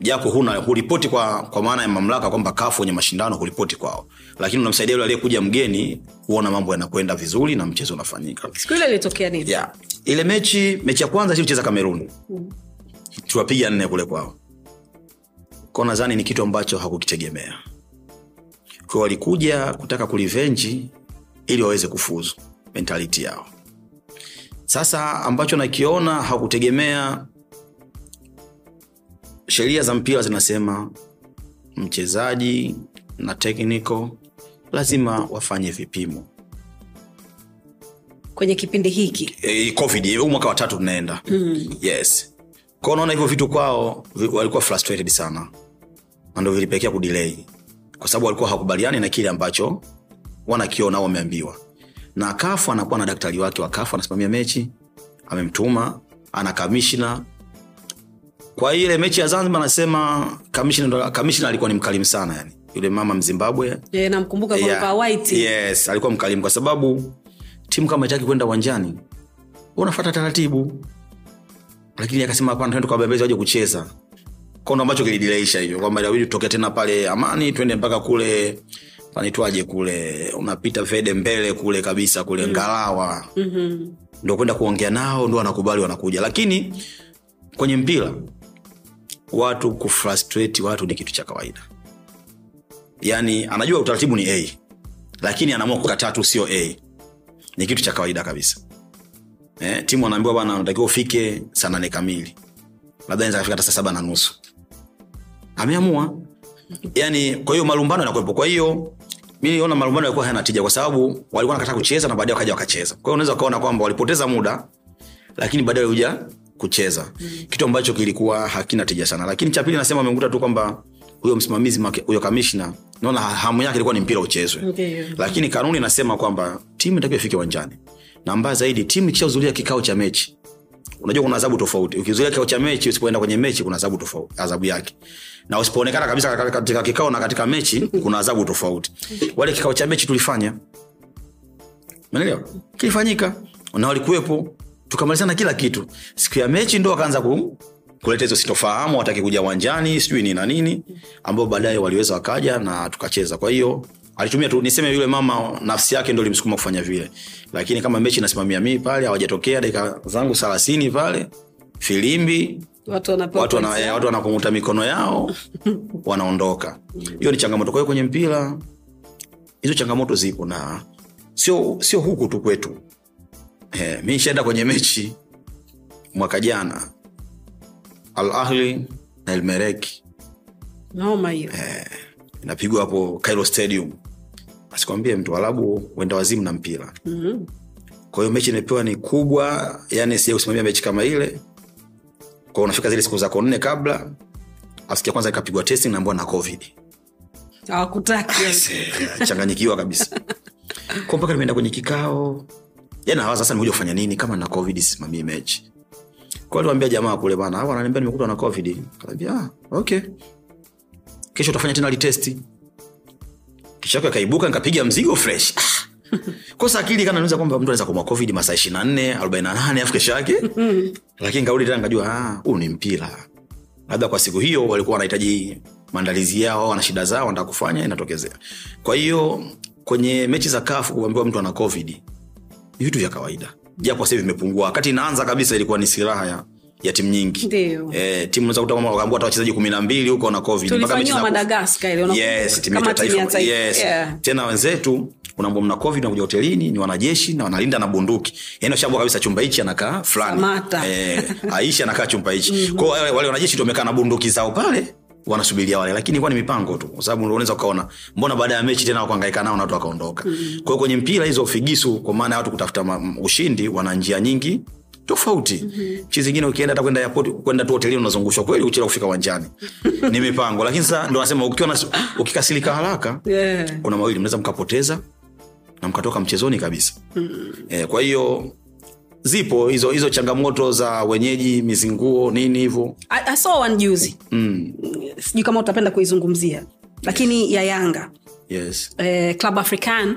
Speaker 2: Japo huna huripoti kwa, kwa maana ya mamlaka kwamba kafu wenye mashindano huripoti kwao. Lakini unamsaidia yule aliyekuja mgeni kuona mambo yanakwenda vizuri na mchezo unafanyika.
Speaker 1: Siku ile ilitokea nini?
Speaker 2: Yeah. ile mechi mechi ya kwanza silicheza kameruni mm. tuwapiga nne kule kwao. Ko nadhani ni kitu ambacho hakukitegemea. Kwa walikuja kutaka kulivenji ili waweze kufuzu mentality yao sasa ambacho nakiona hakutegemea sheria za mpira zinasema mchezaji na technical lazima wafanye vipimo.
Speaker 1: Kwenye kipindi hiki?
Speaker 2: Eh, covid huu mwaka watatu tunaenda. Mm. yes. Kwao naona hivyo vitu kwao walikuwa frustrated sana. Na ndo vilipelekea kudilei kwa sababu walikuwa hawakubaliani na kile ambacho wanakiona au wameambiwa na kafu anakuwa na daktari wake wa kafu anasimamia mechi amemtuma ana kamishna. Kwa ile mechi ya zanzibar anasema kamishna kamishna alikuwa ni mkalimu sana yani. Yule mama mzimbabwe.
Speaker 1: Namkumbuka
Speaker 2: Yeah.
Speaker 1: yeah. white.
Speaker 2: Yes alikuwa mkalimu kwa sababu timu kama itaki kwenda uwanjani unafata taratibu. Lakini akasema hapana twende bembezi waje kucheza. Kondo ambacho kilidileisha hivyo kwamba inabidi tutokea tena pale amani twende mpaka kule panaitwaje kule? Unapita vede mbele kule kabisa kule ngalawa.
Speaker 1: Mm-hmm.
Speaker 2: ndo kwenda kuongea nao ndo wanakubali wanakuja. Lakini kwenye mpira watu kufrustrate watu ni kitu cha kawaida. Yaani anajua utaratibu ni a lakini anaamua kukataa tu sio a. Ni kitu cha kawaida kabisa. Eh, timu anaambiwa bana unatakiwa ufike saa nane kamili. Labda naeza kafika hata saa saba na nusu. Ameamua. Yani kwa hiyo malumbano yanakuwepo. Kwa hiyo mi niona malumbano yalikuwa hayana tija kwa sababu walikuwa nakataa kucheza na baadaye wakaja wakacheza. Kwa hiyo unaweza ukaona kwamba walipoteza muda lakini baadaye walikuja kucheza. Mm. kitu ambacho kilikuwa hakina tija sana. Lakini cha pili nasema amekuta tu kwamba huyo msimamizi huyo kamishna naona hamu yake ilikuwa ni mpira uchezwe.
Speaker 1: Ndiyo.
Speaker 2: lakini kanuni inasema kwamba timu itakiwa ifike uwanjani. Na mbaya zaidi timu ikishahudhuria kikao cha mechi unajua kuna adhabu tofauti. Ukizuia kikao cha mechi usipoenda kwenye mechi kuna adhabu tofauti adhabu yake. Na usipoonekana kabisa katika- kikao na katika mechi kuna adhabu tofauti. Wale kikao cha mechi tulifanya. Umeelewa? Kilifanyika. Na walikuwepo. Tukamalizana kila kitu. Siku ya mechi ndo wakaanza ku, kuleta hizo sitofahamu wataki kuja uwanjani sijui ni na nini ambao baadaye waliweza wakaja na tukacheza. Kwa hiyo alitumia tu niseme yule mama nafsi yake ndo limsukuma kufanya vile. Lakini kama mechi nasimamia mii pale hawajatokea dakika zangu thelathini pale filimbi
Speaker 1: watu
Speaker 2: watu wana- eh, watu wanakumuta mikono yao wanaondoka. Hiyo ni changamoto. Kwa hiyo kwenye mpira hizo changamoto zipo na sio sio huku tu kwetu. Eh, mi nishaenda kwenye mechi mwaka jana al ahli na elmereki
Speaker 1: hiyo.
Speaker 2: Inapigwa hapo cairo stadium asikwambie mtu alabu wenda wazimu na mpira.
Speaker 1: Mhm.
Speaker 2: kwa hiyo mechi imepewa ni kubwa yani sija kusimamia mechi kama ile. Kwao unafika zile siku zako nne kabla asikia kwanza ikapigwa testing naambua na covid.
Speaker 1: Hawakutaki.
Speaker 2: Changanyikiwa kabisa. Kwa mpaka nimeenda kwenye kikao. Yani hawa sasa nimekuja kufanya nini kama na covid simamie mechi? Kwa aliwambia jamaa kule bana hawa ananiambia nimekutwa na covid. Kaambia ah, okay. Kesho utafanya tena litesti kisha akaibuka nikapiga mzigo fresh. Ah. kosa akili kana kwamba mtu anaweza kumwa covid masaa ishiri na nne arobaini na nane afu kesho yake. Lakini kaudi tena nikajua ah, huu ni mpira. Labda kwa siku hiyo walikuwa wanahitaji maandalizi yao wana shida zao wanataka kufanya inatokezea. Kwa hiyo kwenye mechi za kafu kuambiwa mtu ana covid ni vitu vya kawaida. Japo sasa vimepungua. Wakati inaanza kabisa ilikuwa ni silaha ya, ya timu nyingi. Eh, timu wakaambua hata wachezaji kumi na mbili huko na covid. Mpaka mechi za-
Speaker 1: madagaskar ile unakumbuka?
Speaker 2: yes, timu ya taifa,
Speaker 1: taifa.
Speaker 2: yes.
Speaker 1: Yeah.
Speaker 2: tena wenzetu unaambua mna covid nakuja hotelini ni wanajeshi na wanalinda na bunduki. Yani washaambua kabisa chumba hichi anakaa fulani. Eh, aishi anakaa chumba hichi. Kwao wale, wale wanajeshi ndio wamekaa na bunduki zao pale wanasubiria wale. Lakini ilikuwa ni mipango tu kwa sababu unaweza ukaona mbona baada ya mechi tena wakaangaika nao na watu wakaondoka. Kwa kwao kwenye mpira hizo figisu kwa maana ya watu kutafuta ushindi wana njia nyingi tofauti. Chi zingine ukienda hata kwenda airport kwenda tu hotelini unazungushwa kweli uchelewa kufika uwanjani. Ni mipango. Lakini sasa ndo nasema ukiwa na ukikasirika haraka
Speaker 1: Yeah.
Speaker 2: kuna mawili mnaweza mkapoteza na mkatoka mchezoni kabisa. Mm. e, kwa hiyo zipo hizo hizo changamoto za wenyeji mizinguo nini hivyo.
Speaker 1: Juzi.
Speaker 2: Mm.
Speaker 1: sijui kama utapenda kuizungumzia lakini ya yanga.
Speaker 2: Yes.
Speaker 1: eh, club african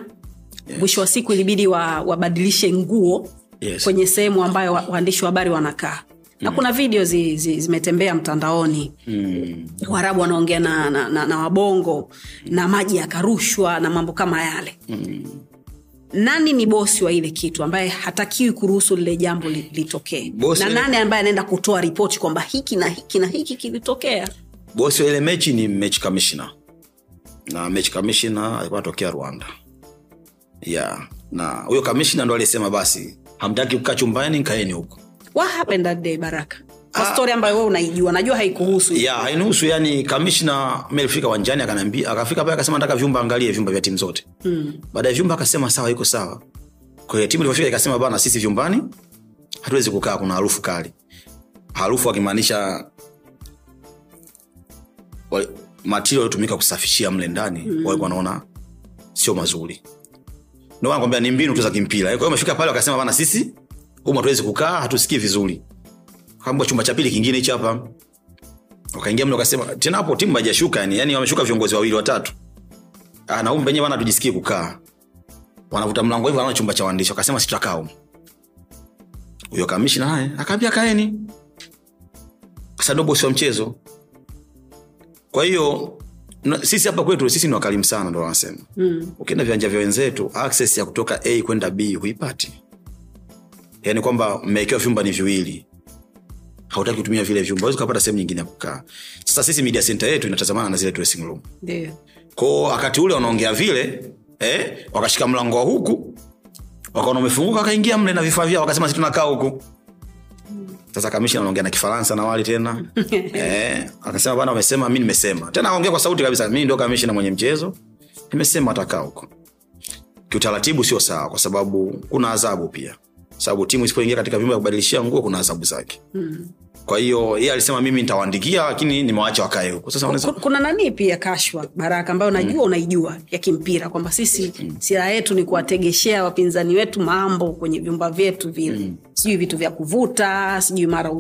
Speaker 1: mwisho wa siku ilibidi wa- wabadilishe nguo
Speaker 2: Yes.
Speaker 1: kwenye sehemu ambayo waandishi wa habari wanakaa. Na kuna video zi, zi, zimetembea mtandaoni.
Speaker 2: Mm.
Speaker 1: warabu wanaongea na, na, na, na wabongo na maji yakarushwa na mambo kama yale. Nani ni bosi wa ile kitu ambaye hatakiwi kuruhusu lile jambo li- litokee? Na nani ambaye anaenda kutoa ripoti kwamba hiki na hiki na hiki kilitokea?
Speaker 2: Bosi wa ile mechi ni mechi kamishna. Na mechi kamishna alikuwa anatokea rwanda. Yeah. na huyo kamishna ndo aliyesema basi hamtaki kukaa chumbani kaeni huko.
Speaker 1: What happened that day baraka? Kwa story ambayo wewe unaijua najua haikuhusu
Speaker 2: hainihusu yani kamishna mi alifika wanjani akaniambia akafika pale akasema nataka vyumba angalie vyumba vya timu zote.
Speaker 1: Mm.
Speaker 2: baada ya vyumba akasema sawa iko sawa. Kwa hiyo timu ilivyofika ikasema bana sisi vyumbani hatuwezi kukaa kuna harufu kali. Harufu akimaanisha material yaliyotumika kusafishia mle ndani mm. walikuwa naona sio mazuri ndio ni mbinu tu za kimpira. Kwa hiyo amefika pale wakasema bana sisi humu hatuwezi kukaa hatusikii vizuri. Kaambua chumba cha pili kingine hichi hapa. Wakaingia mle wakasema tena hapo timu haijashuka yani yani wameshuka viongozi wawili watatu. Ah, na humu penyewe bana tujisikii kukaa. Wanavuta mlango hivyo wanaona chumba cha waandishi. Wakasema si tutakaa huyo kamishna naye akaambia kaeni. Sasa wa mchezo. Kwa hiyo sisi hapa kwetu sisi ni wakalimu sana ndo wanasema.
Speaker 1: Mm.
Speaker 2: ukienda viwanja vya wenzetu access ya kutoka a kwenda b huipati. Yaani kwamba mmewekewa vyumba ni viwili. Hautaki kutumia vile vyumba wezi ukapata sehemu nyingine ya kukaa. Sasa sisi media center yetu inatazamana na zile dressing room.
Speaker 1: Ndio.
Speaker 2: Wakati ule wanaongea vile eh, wakashika mlango wa huku wakaona umefunguka wakaingia mle na vifaa vyao wakasema si tunakaa huku sasa kamishna anaongea na kifaransa na wali tena. Eh, akasema bana wamesema mi nimesema. Tena aongea kwa sauti kabisa mi ndio kamishna mwenye mchezo nimesema atakaa huko. Kiutaratibu sio sawa kwa sababu kuna adhabu pia. Sababu timu isipoingia katika vyumba vya kubadilishia nguo kuna adhabu zake.
Speaker 1: Mm.
Speaker 2: Kwa hiyo yeye alisema mimi nitawaandikia lakini nimewacha wakae huko. Sasa wanaweza
Speaker 1: Ku- kuna nanii pia kashwa baraka ambayo najua unaijua ya kimpira kwamba sisi silaha yetu ni kuwategeshea wapinzani wetu mambo kwenye vyumba vyetu vile. Sijui vitu vya kuvuta sijui mara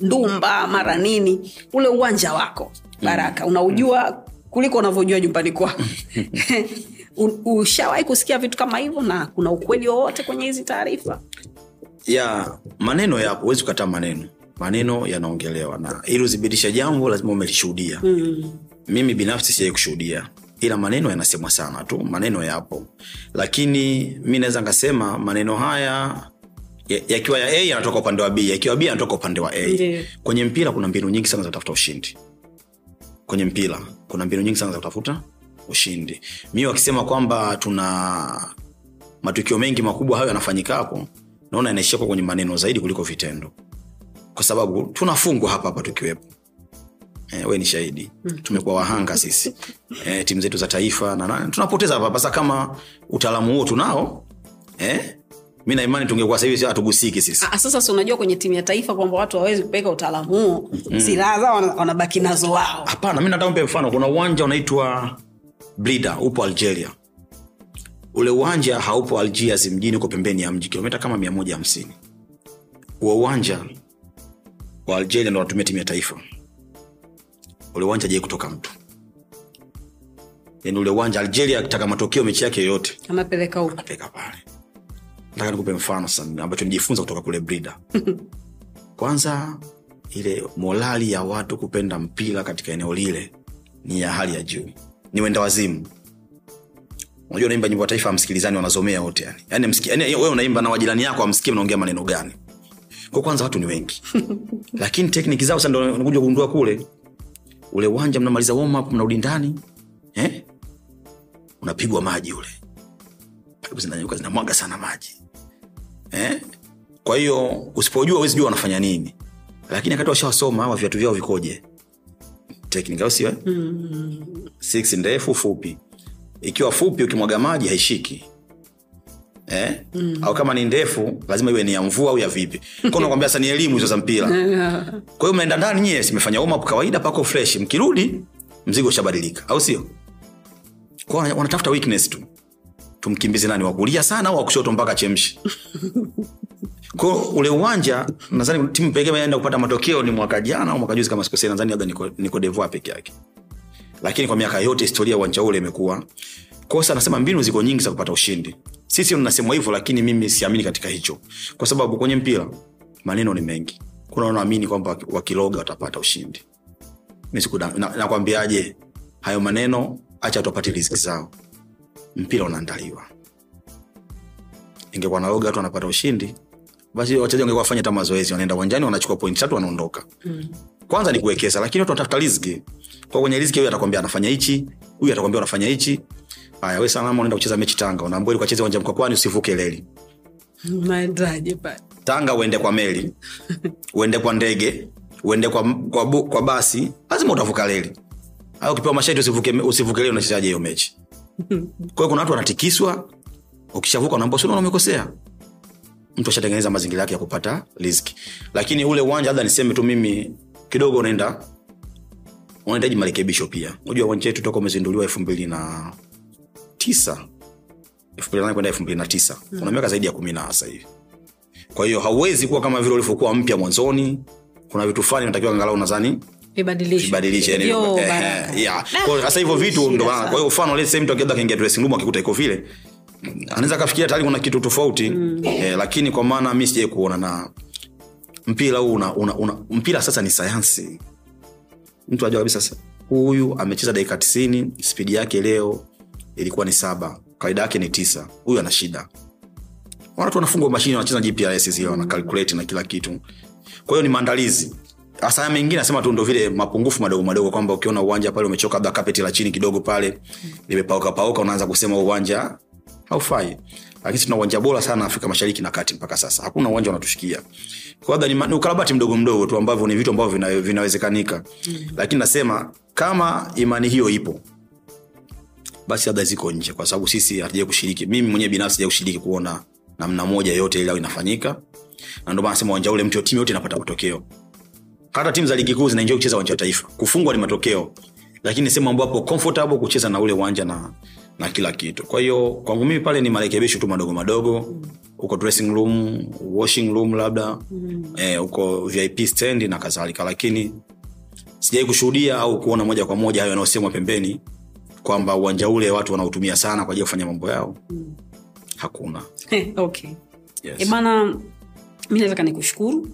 Speaker 1: ndumba mara nini. Ule uwanja wako baraka unaujua kuliko unavyojua nyumbani kwako ushawahi kusikia vitu kama hivyo na kuna ukweli wowote kwenye hizi taarifa?
Speaker 2: Ya maneno yapo huwezi kukataa maneno maneno yanaongelewa. Na ili uthibitisha jambo lazima umelishuhudia.
Speaker 1: Mm.
Speaker 2: mimi binafsi sijai kushuhudia. Ila maneno yanasemwa sana tu maneno yapo. Lakini mi naweza nkasema maneno haya yakiwa ya a yanatoka upande wa b. Yakiwa b yanatoka upande wa a.
Speaker 1: Ndiyo.
Speaker 2: kwenye mpira kuna mbinu nyingi sana za kutafuta ushindi. Kwenye mpira kuna mbinu nyingi sana za kutafuta ushindi. Mi wakisema kwamba tuna matukio mengi makubwa hayo yanafanyika hapo naona yanaishia kwa kwenye maneno zaidi kuliko vitendo kwa sababu tunafungwa hapa hapa tukiwepo. E, we ni shahidi. Tumekuwa wahanga sisi. E, timu zetu za taifa na na tunapoteza hapa sasa kama utaalamu huo tunao e, mi naimani tungekuwa sahivi hatugusiki sisi.
Speaker 1: Ah, sasa si unajua kwenye timu ya taifa kwamba watu wawezi kupeleka utaalamu huo. Silaha zao wanabaki nazo wao.
Speaker 2: Hapana mi nataka mpe mfano. Kuna uwanja unaitwa blida upo algeria. Ule uwanja haupo algiers mjini uko pembeni ya mji kilomita kama mia moja hamsini. Huo uwanja wa algeria ndo wanatumia timu ya taifa. Ule uwanja jai kutoka mtu? Yani ule uwanja algeria akitaka matokeo mechi yake yoyote
Speaker 1: anapeleka huko.
Speaker 2: anapeleka pale. Nataka nikupe mfano sana ambacho nijifunza kutoka kule brida. Kwanza ile morali ya watu kupenda mpira katika eneo lile ni ya hali ya juu. Ni wenda wazimu. Unajua unaimba nyimbo ya taifa amsikilizani wanazomea wote yani. Yani, yani wewe unaimba na wajirani yako amsikie mnaongea maneno gani kwa kwanza watu ni wengi. Lakini tekniki zao sa ndo nakuja kugundua kule. Ule uwanja mnamaliza warm up mnarudi ndani eh? unapigwa maji ule. Paipu zinanyuka zinamwaga sana maji. Eh? kwa hiyo usipojua uwezi jua wanafanya nini. Lakini akati washawasoma hawa viatu vyao vikoje? Tekniki au sio mm. six ndefu fupi. Ikiwa fupi ukimwaga maji haishiki eh? au kama ni ndefu lazima iwe ni ya mvua au ya vipi? Ko nakwambia sa ni elimu hizo za mpira. Kwa hiyo mnaenda ndani nyie simefanya warm kawaida pako fresh. Mkirudi mzigo ushabadilika au sio? Wanatafuta weakness tu. Tumkimbize nani? Wakulia sana au wakushoto mpaka chemshi ko ule uwanja nadhani timu pekee imeenda kupata matokeo ni mwaka jana au mwaka juzi kama sikosei nadhani aga niko, niko devoir peke yake. Lakini kwa miaka yote historia uwanja ule imekuwa kosa anasema mbinu ziko nyingi za kupata ushindi sisi nasema hivyo lakini mimi siamini katika hicho. Kwa sababu kwenye mpira maneno ni mengi. Kuna wanaamini kwamba wakiloga watapata ushindi. Nakwambiaje na- hayo maneno acha watu wapate riziki zao. Mpira unaandaliwa. Ingekuwa naloga watu wanapata ushindi. Basi wachezaji wangekuwa wafanya hata mazoezi wanaenda uwanjani wanachukua point tatu wanaondoka. Kwanza ni kuwekeza lakini watu wanatafuta riziki. Kwa kwenye riziki huyu atakwambia anafanya hichi huyu atakwambia unafanya hichi haya we salama unaenda kucheza mechi tanga. Unaambia ili ukacheze uwanja mkwakwani usivuke leli
Speaker 1: unaendaje pale
Speaker 2: tanga uende kwa meli uende kwa ndege uende kwa, kwa, bu, kwa basi lazima utavuka leli au ukipewa masharti usivuke, usivuke leli unachezaje hiyo mechi? Kwa hiyo kuna watu wanatikiswa ukishavuka unaambia sio umekosea. Mtu ashatengeneza mazingira yake ya kupata riziki. Lakini ule uwanja labda niseme tu mimi kidogo unaenda unahitaji marekebisho pia. Unajua uwanja wetu toka umezinduliwa elfu mbili na tisa. Elfu mbili na nane kwenda elfu mbili na tisa. Una miaka zaidi ya kumi na sasa hivi. Kwa hiyo hauwezi kuwa kama vile ulivyokuwa mpya mwanzoni. Kuna vitu fulani natakiwa angalau nadhani eh, eh, yeah. Kwa hiyo sasa hivyo vitu ndo kwa hiyo mfano mtu akienda kaingia dressing room akikuta iko vile anaweza kafikiria tayari kuna kitu tofauti. Eh, lakini kwa maana mi sijai kuona na mpira huu una, una, una, mpira sasa ni sayansi. Mtu ajua kabisa huyu amecheza dakika tisini spidi yake leo ilikuwa ni saba. Kawaida yake ni tisa. Huyu ana shida. Watu wanafungwa mashine wanacheza gps zile wana calculate na kila kitu. Kwa hiyo ni maandalizi. Hasa haya mengine nasema tu ndo vile mapungufu madogo madogo kwamba ukiona uwanja pale umechoka labda kapeti la chini kidogo pale limepauka pauka unaanza kusema uwanja haufai. Lakini tuna uwanja bora sana afrika mashariki na kati mpaka sasa. Hakuna uwanja unatushikia Kwa labda ni, ni ukarabati mdogo mdogo tu ambavyo ni vitu ambavyo vina, vinawezekanika. Lakini nasema kama imani hiyo ipo basi labda ziko nje kwa sababu sisi hatujai kushiriki. Mimi mwenyewe binafsi sijai kushiriki kuona namna moja yote ile au inafanyika. Na ndio maana nasema uwanja ule mtu timu yote inapata matokeo. Hata timu za ligi kuu zinaenjoy kucheza uwanja wa taifa. Kufungwa ni matokeo. Lakini ni sehemu ambapo comfortable kucheza na ule uwanja na na kila kitu. Kwa hiyo kwangu mimi pale ni marekebisho tu madogo madogo. Huko dressing room washing room labda eh, uko vip stand na kadhalika. Lakini sijai kushuhudia au kuona moja kwa moja hayo yanayosemwa pembeni kwamba uwanja ule watu wanaotumia sana kwa ajili ya kufanya mambo yao. Hakuna.
Speaker 1: Okay.
Speaker 2: Yes.
Speaker 1: E bana mi naweza nikushukuru.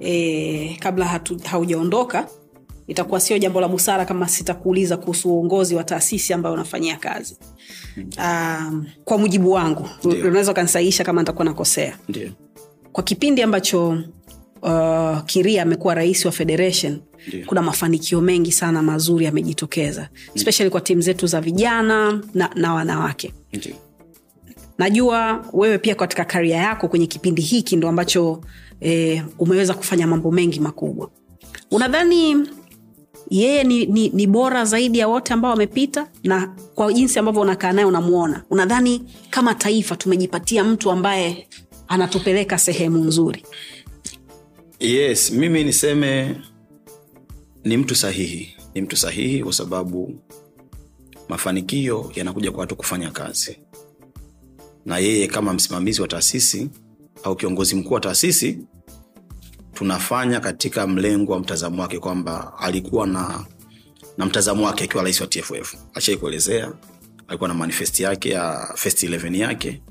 Speaker 1: E, kabla hatu, haujaondoka itakuwa sio jambo la busara kama sitakuuliza kuhusu uongozi wa taasisi ambayo unafanyia kazi. Um, kwa mujibu wangu unaweza ukanisaisha kama nitakuwa nakosea.
Speaker 2: Ndiyo.
Speaker 1: kwa kipindi ambacho uh, kiria amekuwa rais wa federation
Speaker 2: Ndio.
Speaker 1: kuna mafanikio mengi sana mazuri yamejitokeza especially kwa timu zetu za vijana na, na wanawake.
Speaker 2: Ndio.
Speaker 1: Najua wewe pia katika karia yako kwenye kipindi hiki ndo ambacho eh, umeweza kufanya mambo mengi makubwa. Unadhani yeye ni, ni, ni bora zaidi ya wote ambao wamepita? Na kwa jinsi ambavyo unakaa naye unamwona unadhani kama taifa tumejipatia mtu ambaye anatupeleka sehemu nzuri?
Speaker 2: Yes mimi niseme ni mtu sahihi ni mtu sahihi kwa sababu mafanikio yanakuja kwa watu kufanya kazi. Na yeye kama msimamizi wa taasisi au kiongozi mkuu wa taasisi tunafanya katika mlengo wa mtazamo wake kwamba alikuwa na na mtazamo wake akiwa rais wa tff ashai kuelezea alikuwa na manifest yake ya fest 11 yake.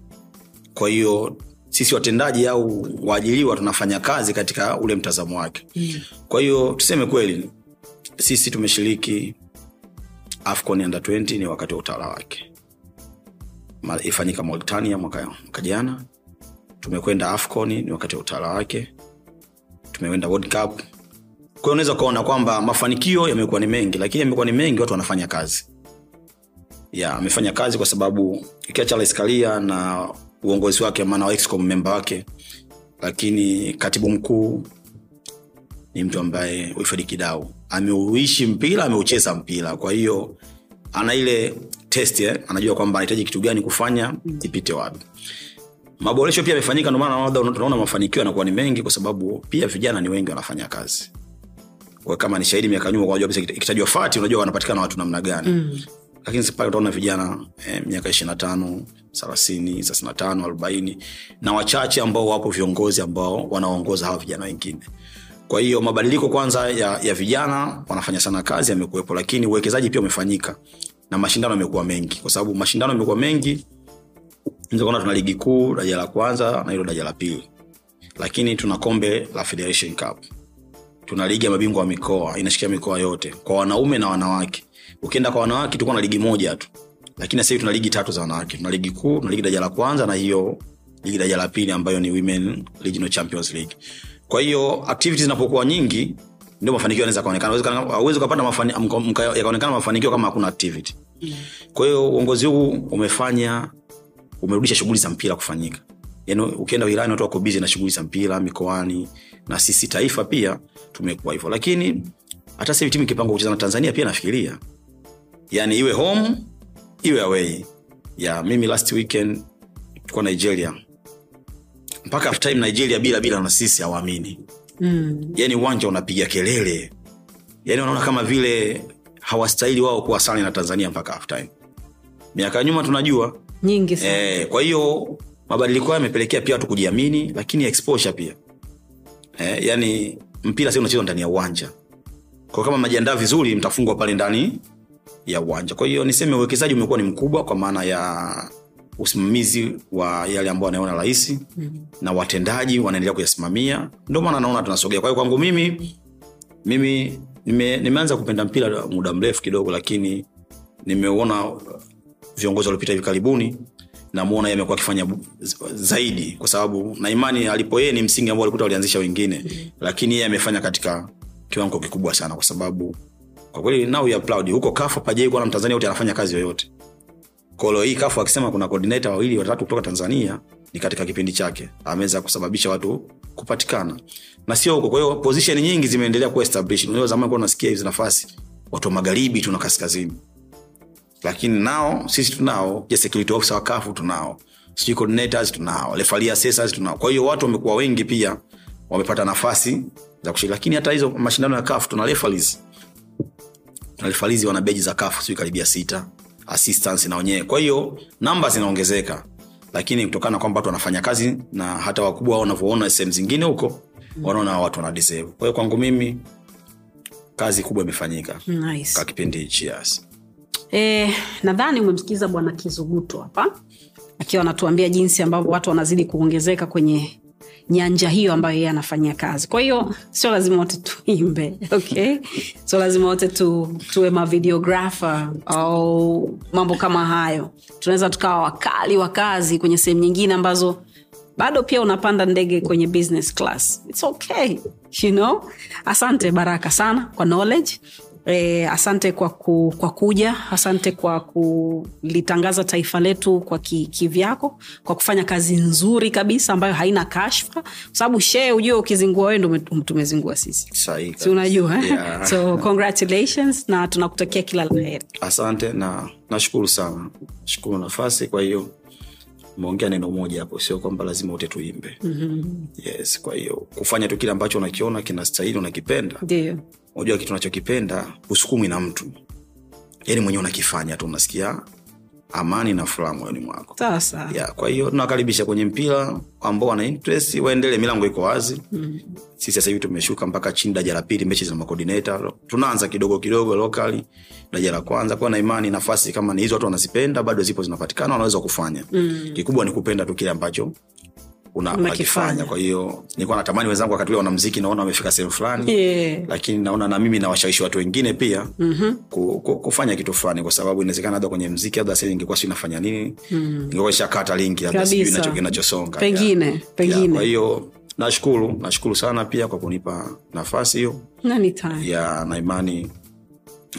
Speaker 2: Kwa hiyo sisi watendaji au waajiriwa tunafanya kazi katika ule mtazamo wake. Mm. kwa hiyo tuseme kweli sisi tumeshiriki afcon under 20 ni wakati wa utawala wake. Ifanyika mauritania mwaka, jana. Tumekwenda afcon ni wakati wa utawala wake. Tumeenda world cup. Kwa unaweza ukaona kwamba mafanikio yamekuwa ni mengi lakini yamekuwa ni mengi watu wanafanya kazi. Ya amefanya kazi kwa sababu ikiacha rais na uongozi wake maana wa memba wake lakini katibu mkuu ni mtu ambaye uhifadhi kidau ameuishi mpira ameucheza mpira kwa hiyo ana ile test eh? anajua kwamba anahitaji kitu gani kufanya ipite wapi maboresho pia yamefanyika ndomaana labda tunaona mafanikio yanakuwa ni mengi kwa sababu pia vijana ni wengi wanafanya kazi kwa kama ni shahidi miaka nyuma unajua kabisa ikitajwa fati unajua wanapatikana watu namna gani mm. lakini pale utaona vijana eh, miaka ishirina tano thelathini thelathini na tano arobaini na wachache ambao wapo viongozi ambao wanaongoza hawa vijana wengine kwa hiyo mabadiliko kwanza ya, ya vijana wanafanya sana kazi yamekuwepo lakini uwekezaji pia umefanyika na mashindano yamekuwa mengi. Kwa sababu mashindano yamekuwa mengi kuona tuna ligi kuu daraja la kwanza na hilo daraja la pili. Lakini tuna kombe la federation cup. Tuna ligi ya mabingwa wa mikoa inashikia mikoa yote. Kwa wanaume na wanawake. Ukienda kwa wanawake tulikuwa na ligi moja tu. Lakini sasa tuna ligi tatu za wanawake. Tuna ligi kuu tuna ligi daraja la kwanza na hiyo ligi daraja la pili ambayo ni women regional champions league kwa hiyo activities zinapokuwa nyingi ndio mafanikio yanaweza kaonekana awezi ukapata mafani, yakaonekana mafanikio kama hakuna activity. Kwa hiyo uongozi huu umefanya umerudisha shughuli za mpira kufanyika. Yani ukienda wilani watu wako bizi na shughuli za mpira mikoani na sisi taifa pia tumekuwa hivyo. Lakini hata sahivi timu ikipangwa kucheza na tanzania pia nafikiria yani iwe home iwe away. Ya mimi last weekend kwa nigeria mpaka half time nigeria bila bila na sisi hawaamini
Speaker 1: mm.
Speaker 2: yani uwanja unapiga kelele. Yani wanaona kama vile hawastahili wao kuwa sare na tanzania mpaka half time. Miaka ya nyuma tunajua.
Speaker 1: Nyingi sana.
Speaker 2: E, kwa hiyo mabadiliko hayo yamepelekea pia watu kujiamini lakini exposure pia. E, yani mpira si unachezwa ndani ya uwanja. Kwa kama majiandaa vizuri mtafungwa pale ndani ya uwanja. Kwa hiyo niseme uwekezaji umekuwa ni mkubwa kwa maana ya usimamizi wa yale ambao anaona rahisi mm-hmm. na watendaji wanaendelea kuyasimamia. Ndio maana naona tunasogea. Kwa hiyo kwangu mimi mimi nime, nimeanza kupenda mpira muda mrefu kidogo lakini nimeona viongozi waliopita hivi karibuni namuona yeye amekuwa akifanya zaidi. Kwa sababu na imani alipo yeye ni msingi ambao walikuta walianzisha wengine. Mm-hmm. lakini yeye amefanya katika kiwango kikubwa sana kwa sababu kwa kweli now you are proud. Huko kafa pajai kuwa na mtanzania yote anafanya kazi yoyote kwa hii kafu akisema kuna coordinator wawili watatu kutoka tanzania ni katika kipindi chake. Ameweza kusababisha watu kupatikana. Na sio huko kwa position nyingi zimeendelea kuwa established. Unajua zamani kuwa unasikia hizi nafasi watu wa magharibi tuna kaskazini. Lakini nao sisi tunao je security officer wa kafu tunao sijui coordinators tunao referee assessors tunao. Kwa hiyo watu wamekuwa wengi pia wamepata nafasi za kushiriki. Lakini hata hizo mashindano ya kafu tuna referees. Tuna referees wana beji za kafu sijui karibia sita assistance na wenyewe kwa hiyo namba zinaongezeka lakini kutokana na kwamba watu wanafanya kazi na hata wakubwa wao wanavyoona sehemu zingine huko wanaona watu wana deserve kwa hiyo kwangu mimi kazi kubwa imefanyika
Speaker 1: nice.
Speaker 2: kwa kipindi hichi yes.
Speaker 1: E, nadhani umemsikiza bwana kizuguto hapa akiwa anatuambia jinsi ambavyo watu wanazidi kuongezeka kwenye nyanja hiyo ambayo yeye anafanyia kazi. Kwa hiyo sio lazima wote tuimbe okay? Sio lazima wote tu, tuwe mavideografa au mambo kama hayo. Tunaweza tukawa wakali wa kazi kwenye sehemu nyingine ambazo bado pia unapanda ndege kwenye business class. Its okay you know? Asante baraka sana kwa knowledge E, asante kwa, ku, kwa kuja asante kwa kulitangaza taifa letu kwa ki- kivyako kwa kufanya kazi nzuri kabisa ambayo haina kashfa. Kwa sababu shee ujue ukizingua wewe ndo tumezingua sisi. Si unajua eh?
Speaker 2: Yeah.
Speaker 1: so congratulations na tunakutakia kila la heri.
Speaker 2: Asante na nashukuru sana. Shukuru nafasi kwa hiyo umeongea neno moja hapo sio kwamba lazima wote tuimbe. Mm-hmm. yes kwa hiyo kufanya tu kile ambacho unakiona kinastahili unakipenda.
Speaker 1: Ndio
Speaker 2: unajua kitu unachokipenda usukumwi na mtu. Yani mwenyewe unakifanya tu unasikia amani na furaha moyoni mwako.
Speaker 1: Sasa.
Speaker 2: Ya kwa hiyo tunawakaribisha kwenye mpira ambao wana interest waendelee milango iko wazi. Mm. sisi sasa hivi tumeshuka mpaka chini daja la pili mechi za makodinata tunaanza kidogo kidogo lokali daja la kwanza kuwa na imani nafasi kama ni hizo watu wanazipenda bado zipo zinapatikana wanaweza kufanya. Mm. kikubwa ni kupenda tu kile ambacho
Speaker 1: Unakifanya.
Speaker 2: una kwa hiyo nilikuwa natamani wenzangu wakati ule wanamziki naona wamefika sehemu fulani
Speaker 1: yeah.
Speaker 2: lakini naona na mimi nawashawishi watu wengine pia mm-hmm. ku, ku, kufanya kitu fulani kwa sababu inawezekana labda kwenye mziki labda sasa ingekuwa si nafanya nini mm. ingekuwa ishakata linki labda sijui
Speaker 1: Kabisa.
Speaker 2: kinachosonga
Speaker 1: Pengine,
Speaker 2: Ya.
Speaker 1: pengine.
Speaker 2: Ya, kwa hiyo nashukuru nashukuru sana pia kwa kunipa nafasi hiyo ya na imani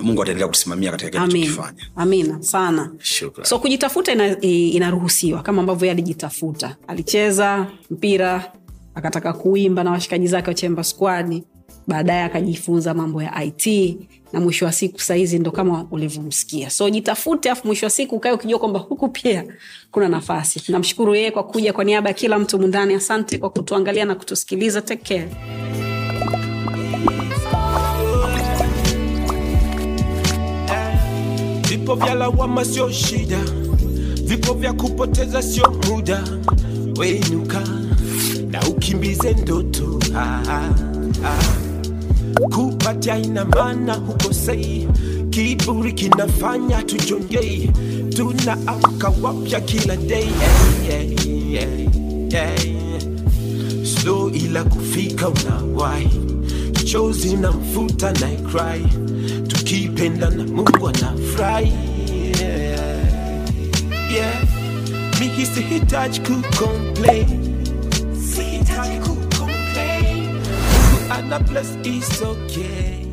Speaker 2: mungu ataendelea kutusimamia katika kile
Speaker 1: amina sana.
Speaker 2: Shukra.
Speaker 1: so kujitafuta ina, inaruhusiwa kama ambavyo ye alijitafuta. Alicheza mpira akataka kuimba na washikaji zake wa chemba squad baadaye akajifunza mambo ya it na mwisho wa siku sahizi ndo kama ulivyomsikia. So jitafute afu mwisho wa siku ukae ukijua kwamba huku pia kuna nafasi. Namshukuru yeye kwa kuja kwa niaba ya kila mtu mundani. Asante kwa kutuangalia na kutusikiliza. Take care
Speaker 3: vipo vya lawama sio shida. Vipo vya kupoteza sio muda. Wenuka na ukimbize ndoto. Ah, ah, ah. kupatia ina maana hukosei kiburi kinafanya tujongei tunaamka wapya kila day. Yeah, yeah, yeah, yeah. slow ila kufika unawai chozi na mfuta na cry. Tukipenda na mungu anafurahi. Yeah. yeah. miki sihitaji kucomplain. Sihitaji kucomplain. Mungu ana bless is okay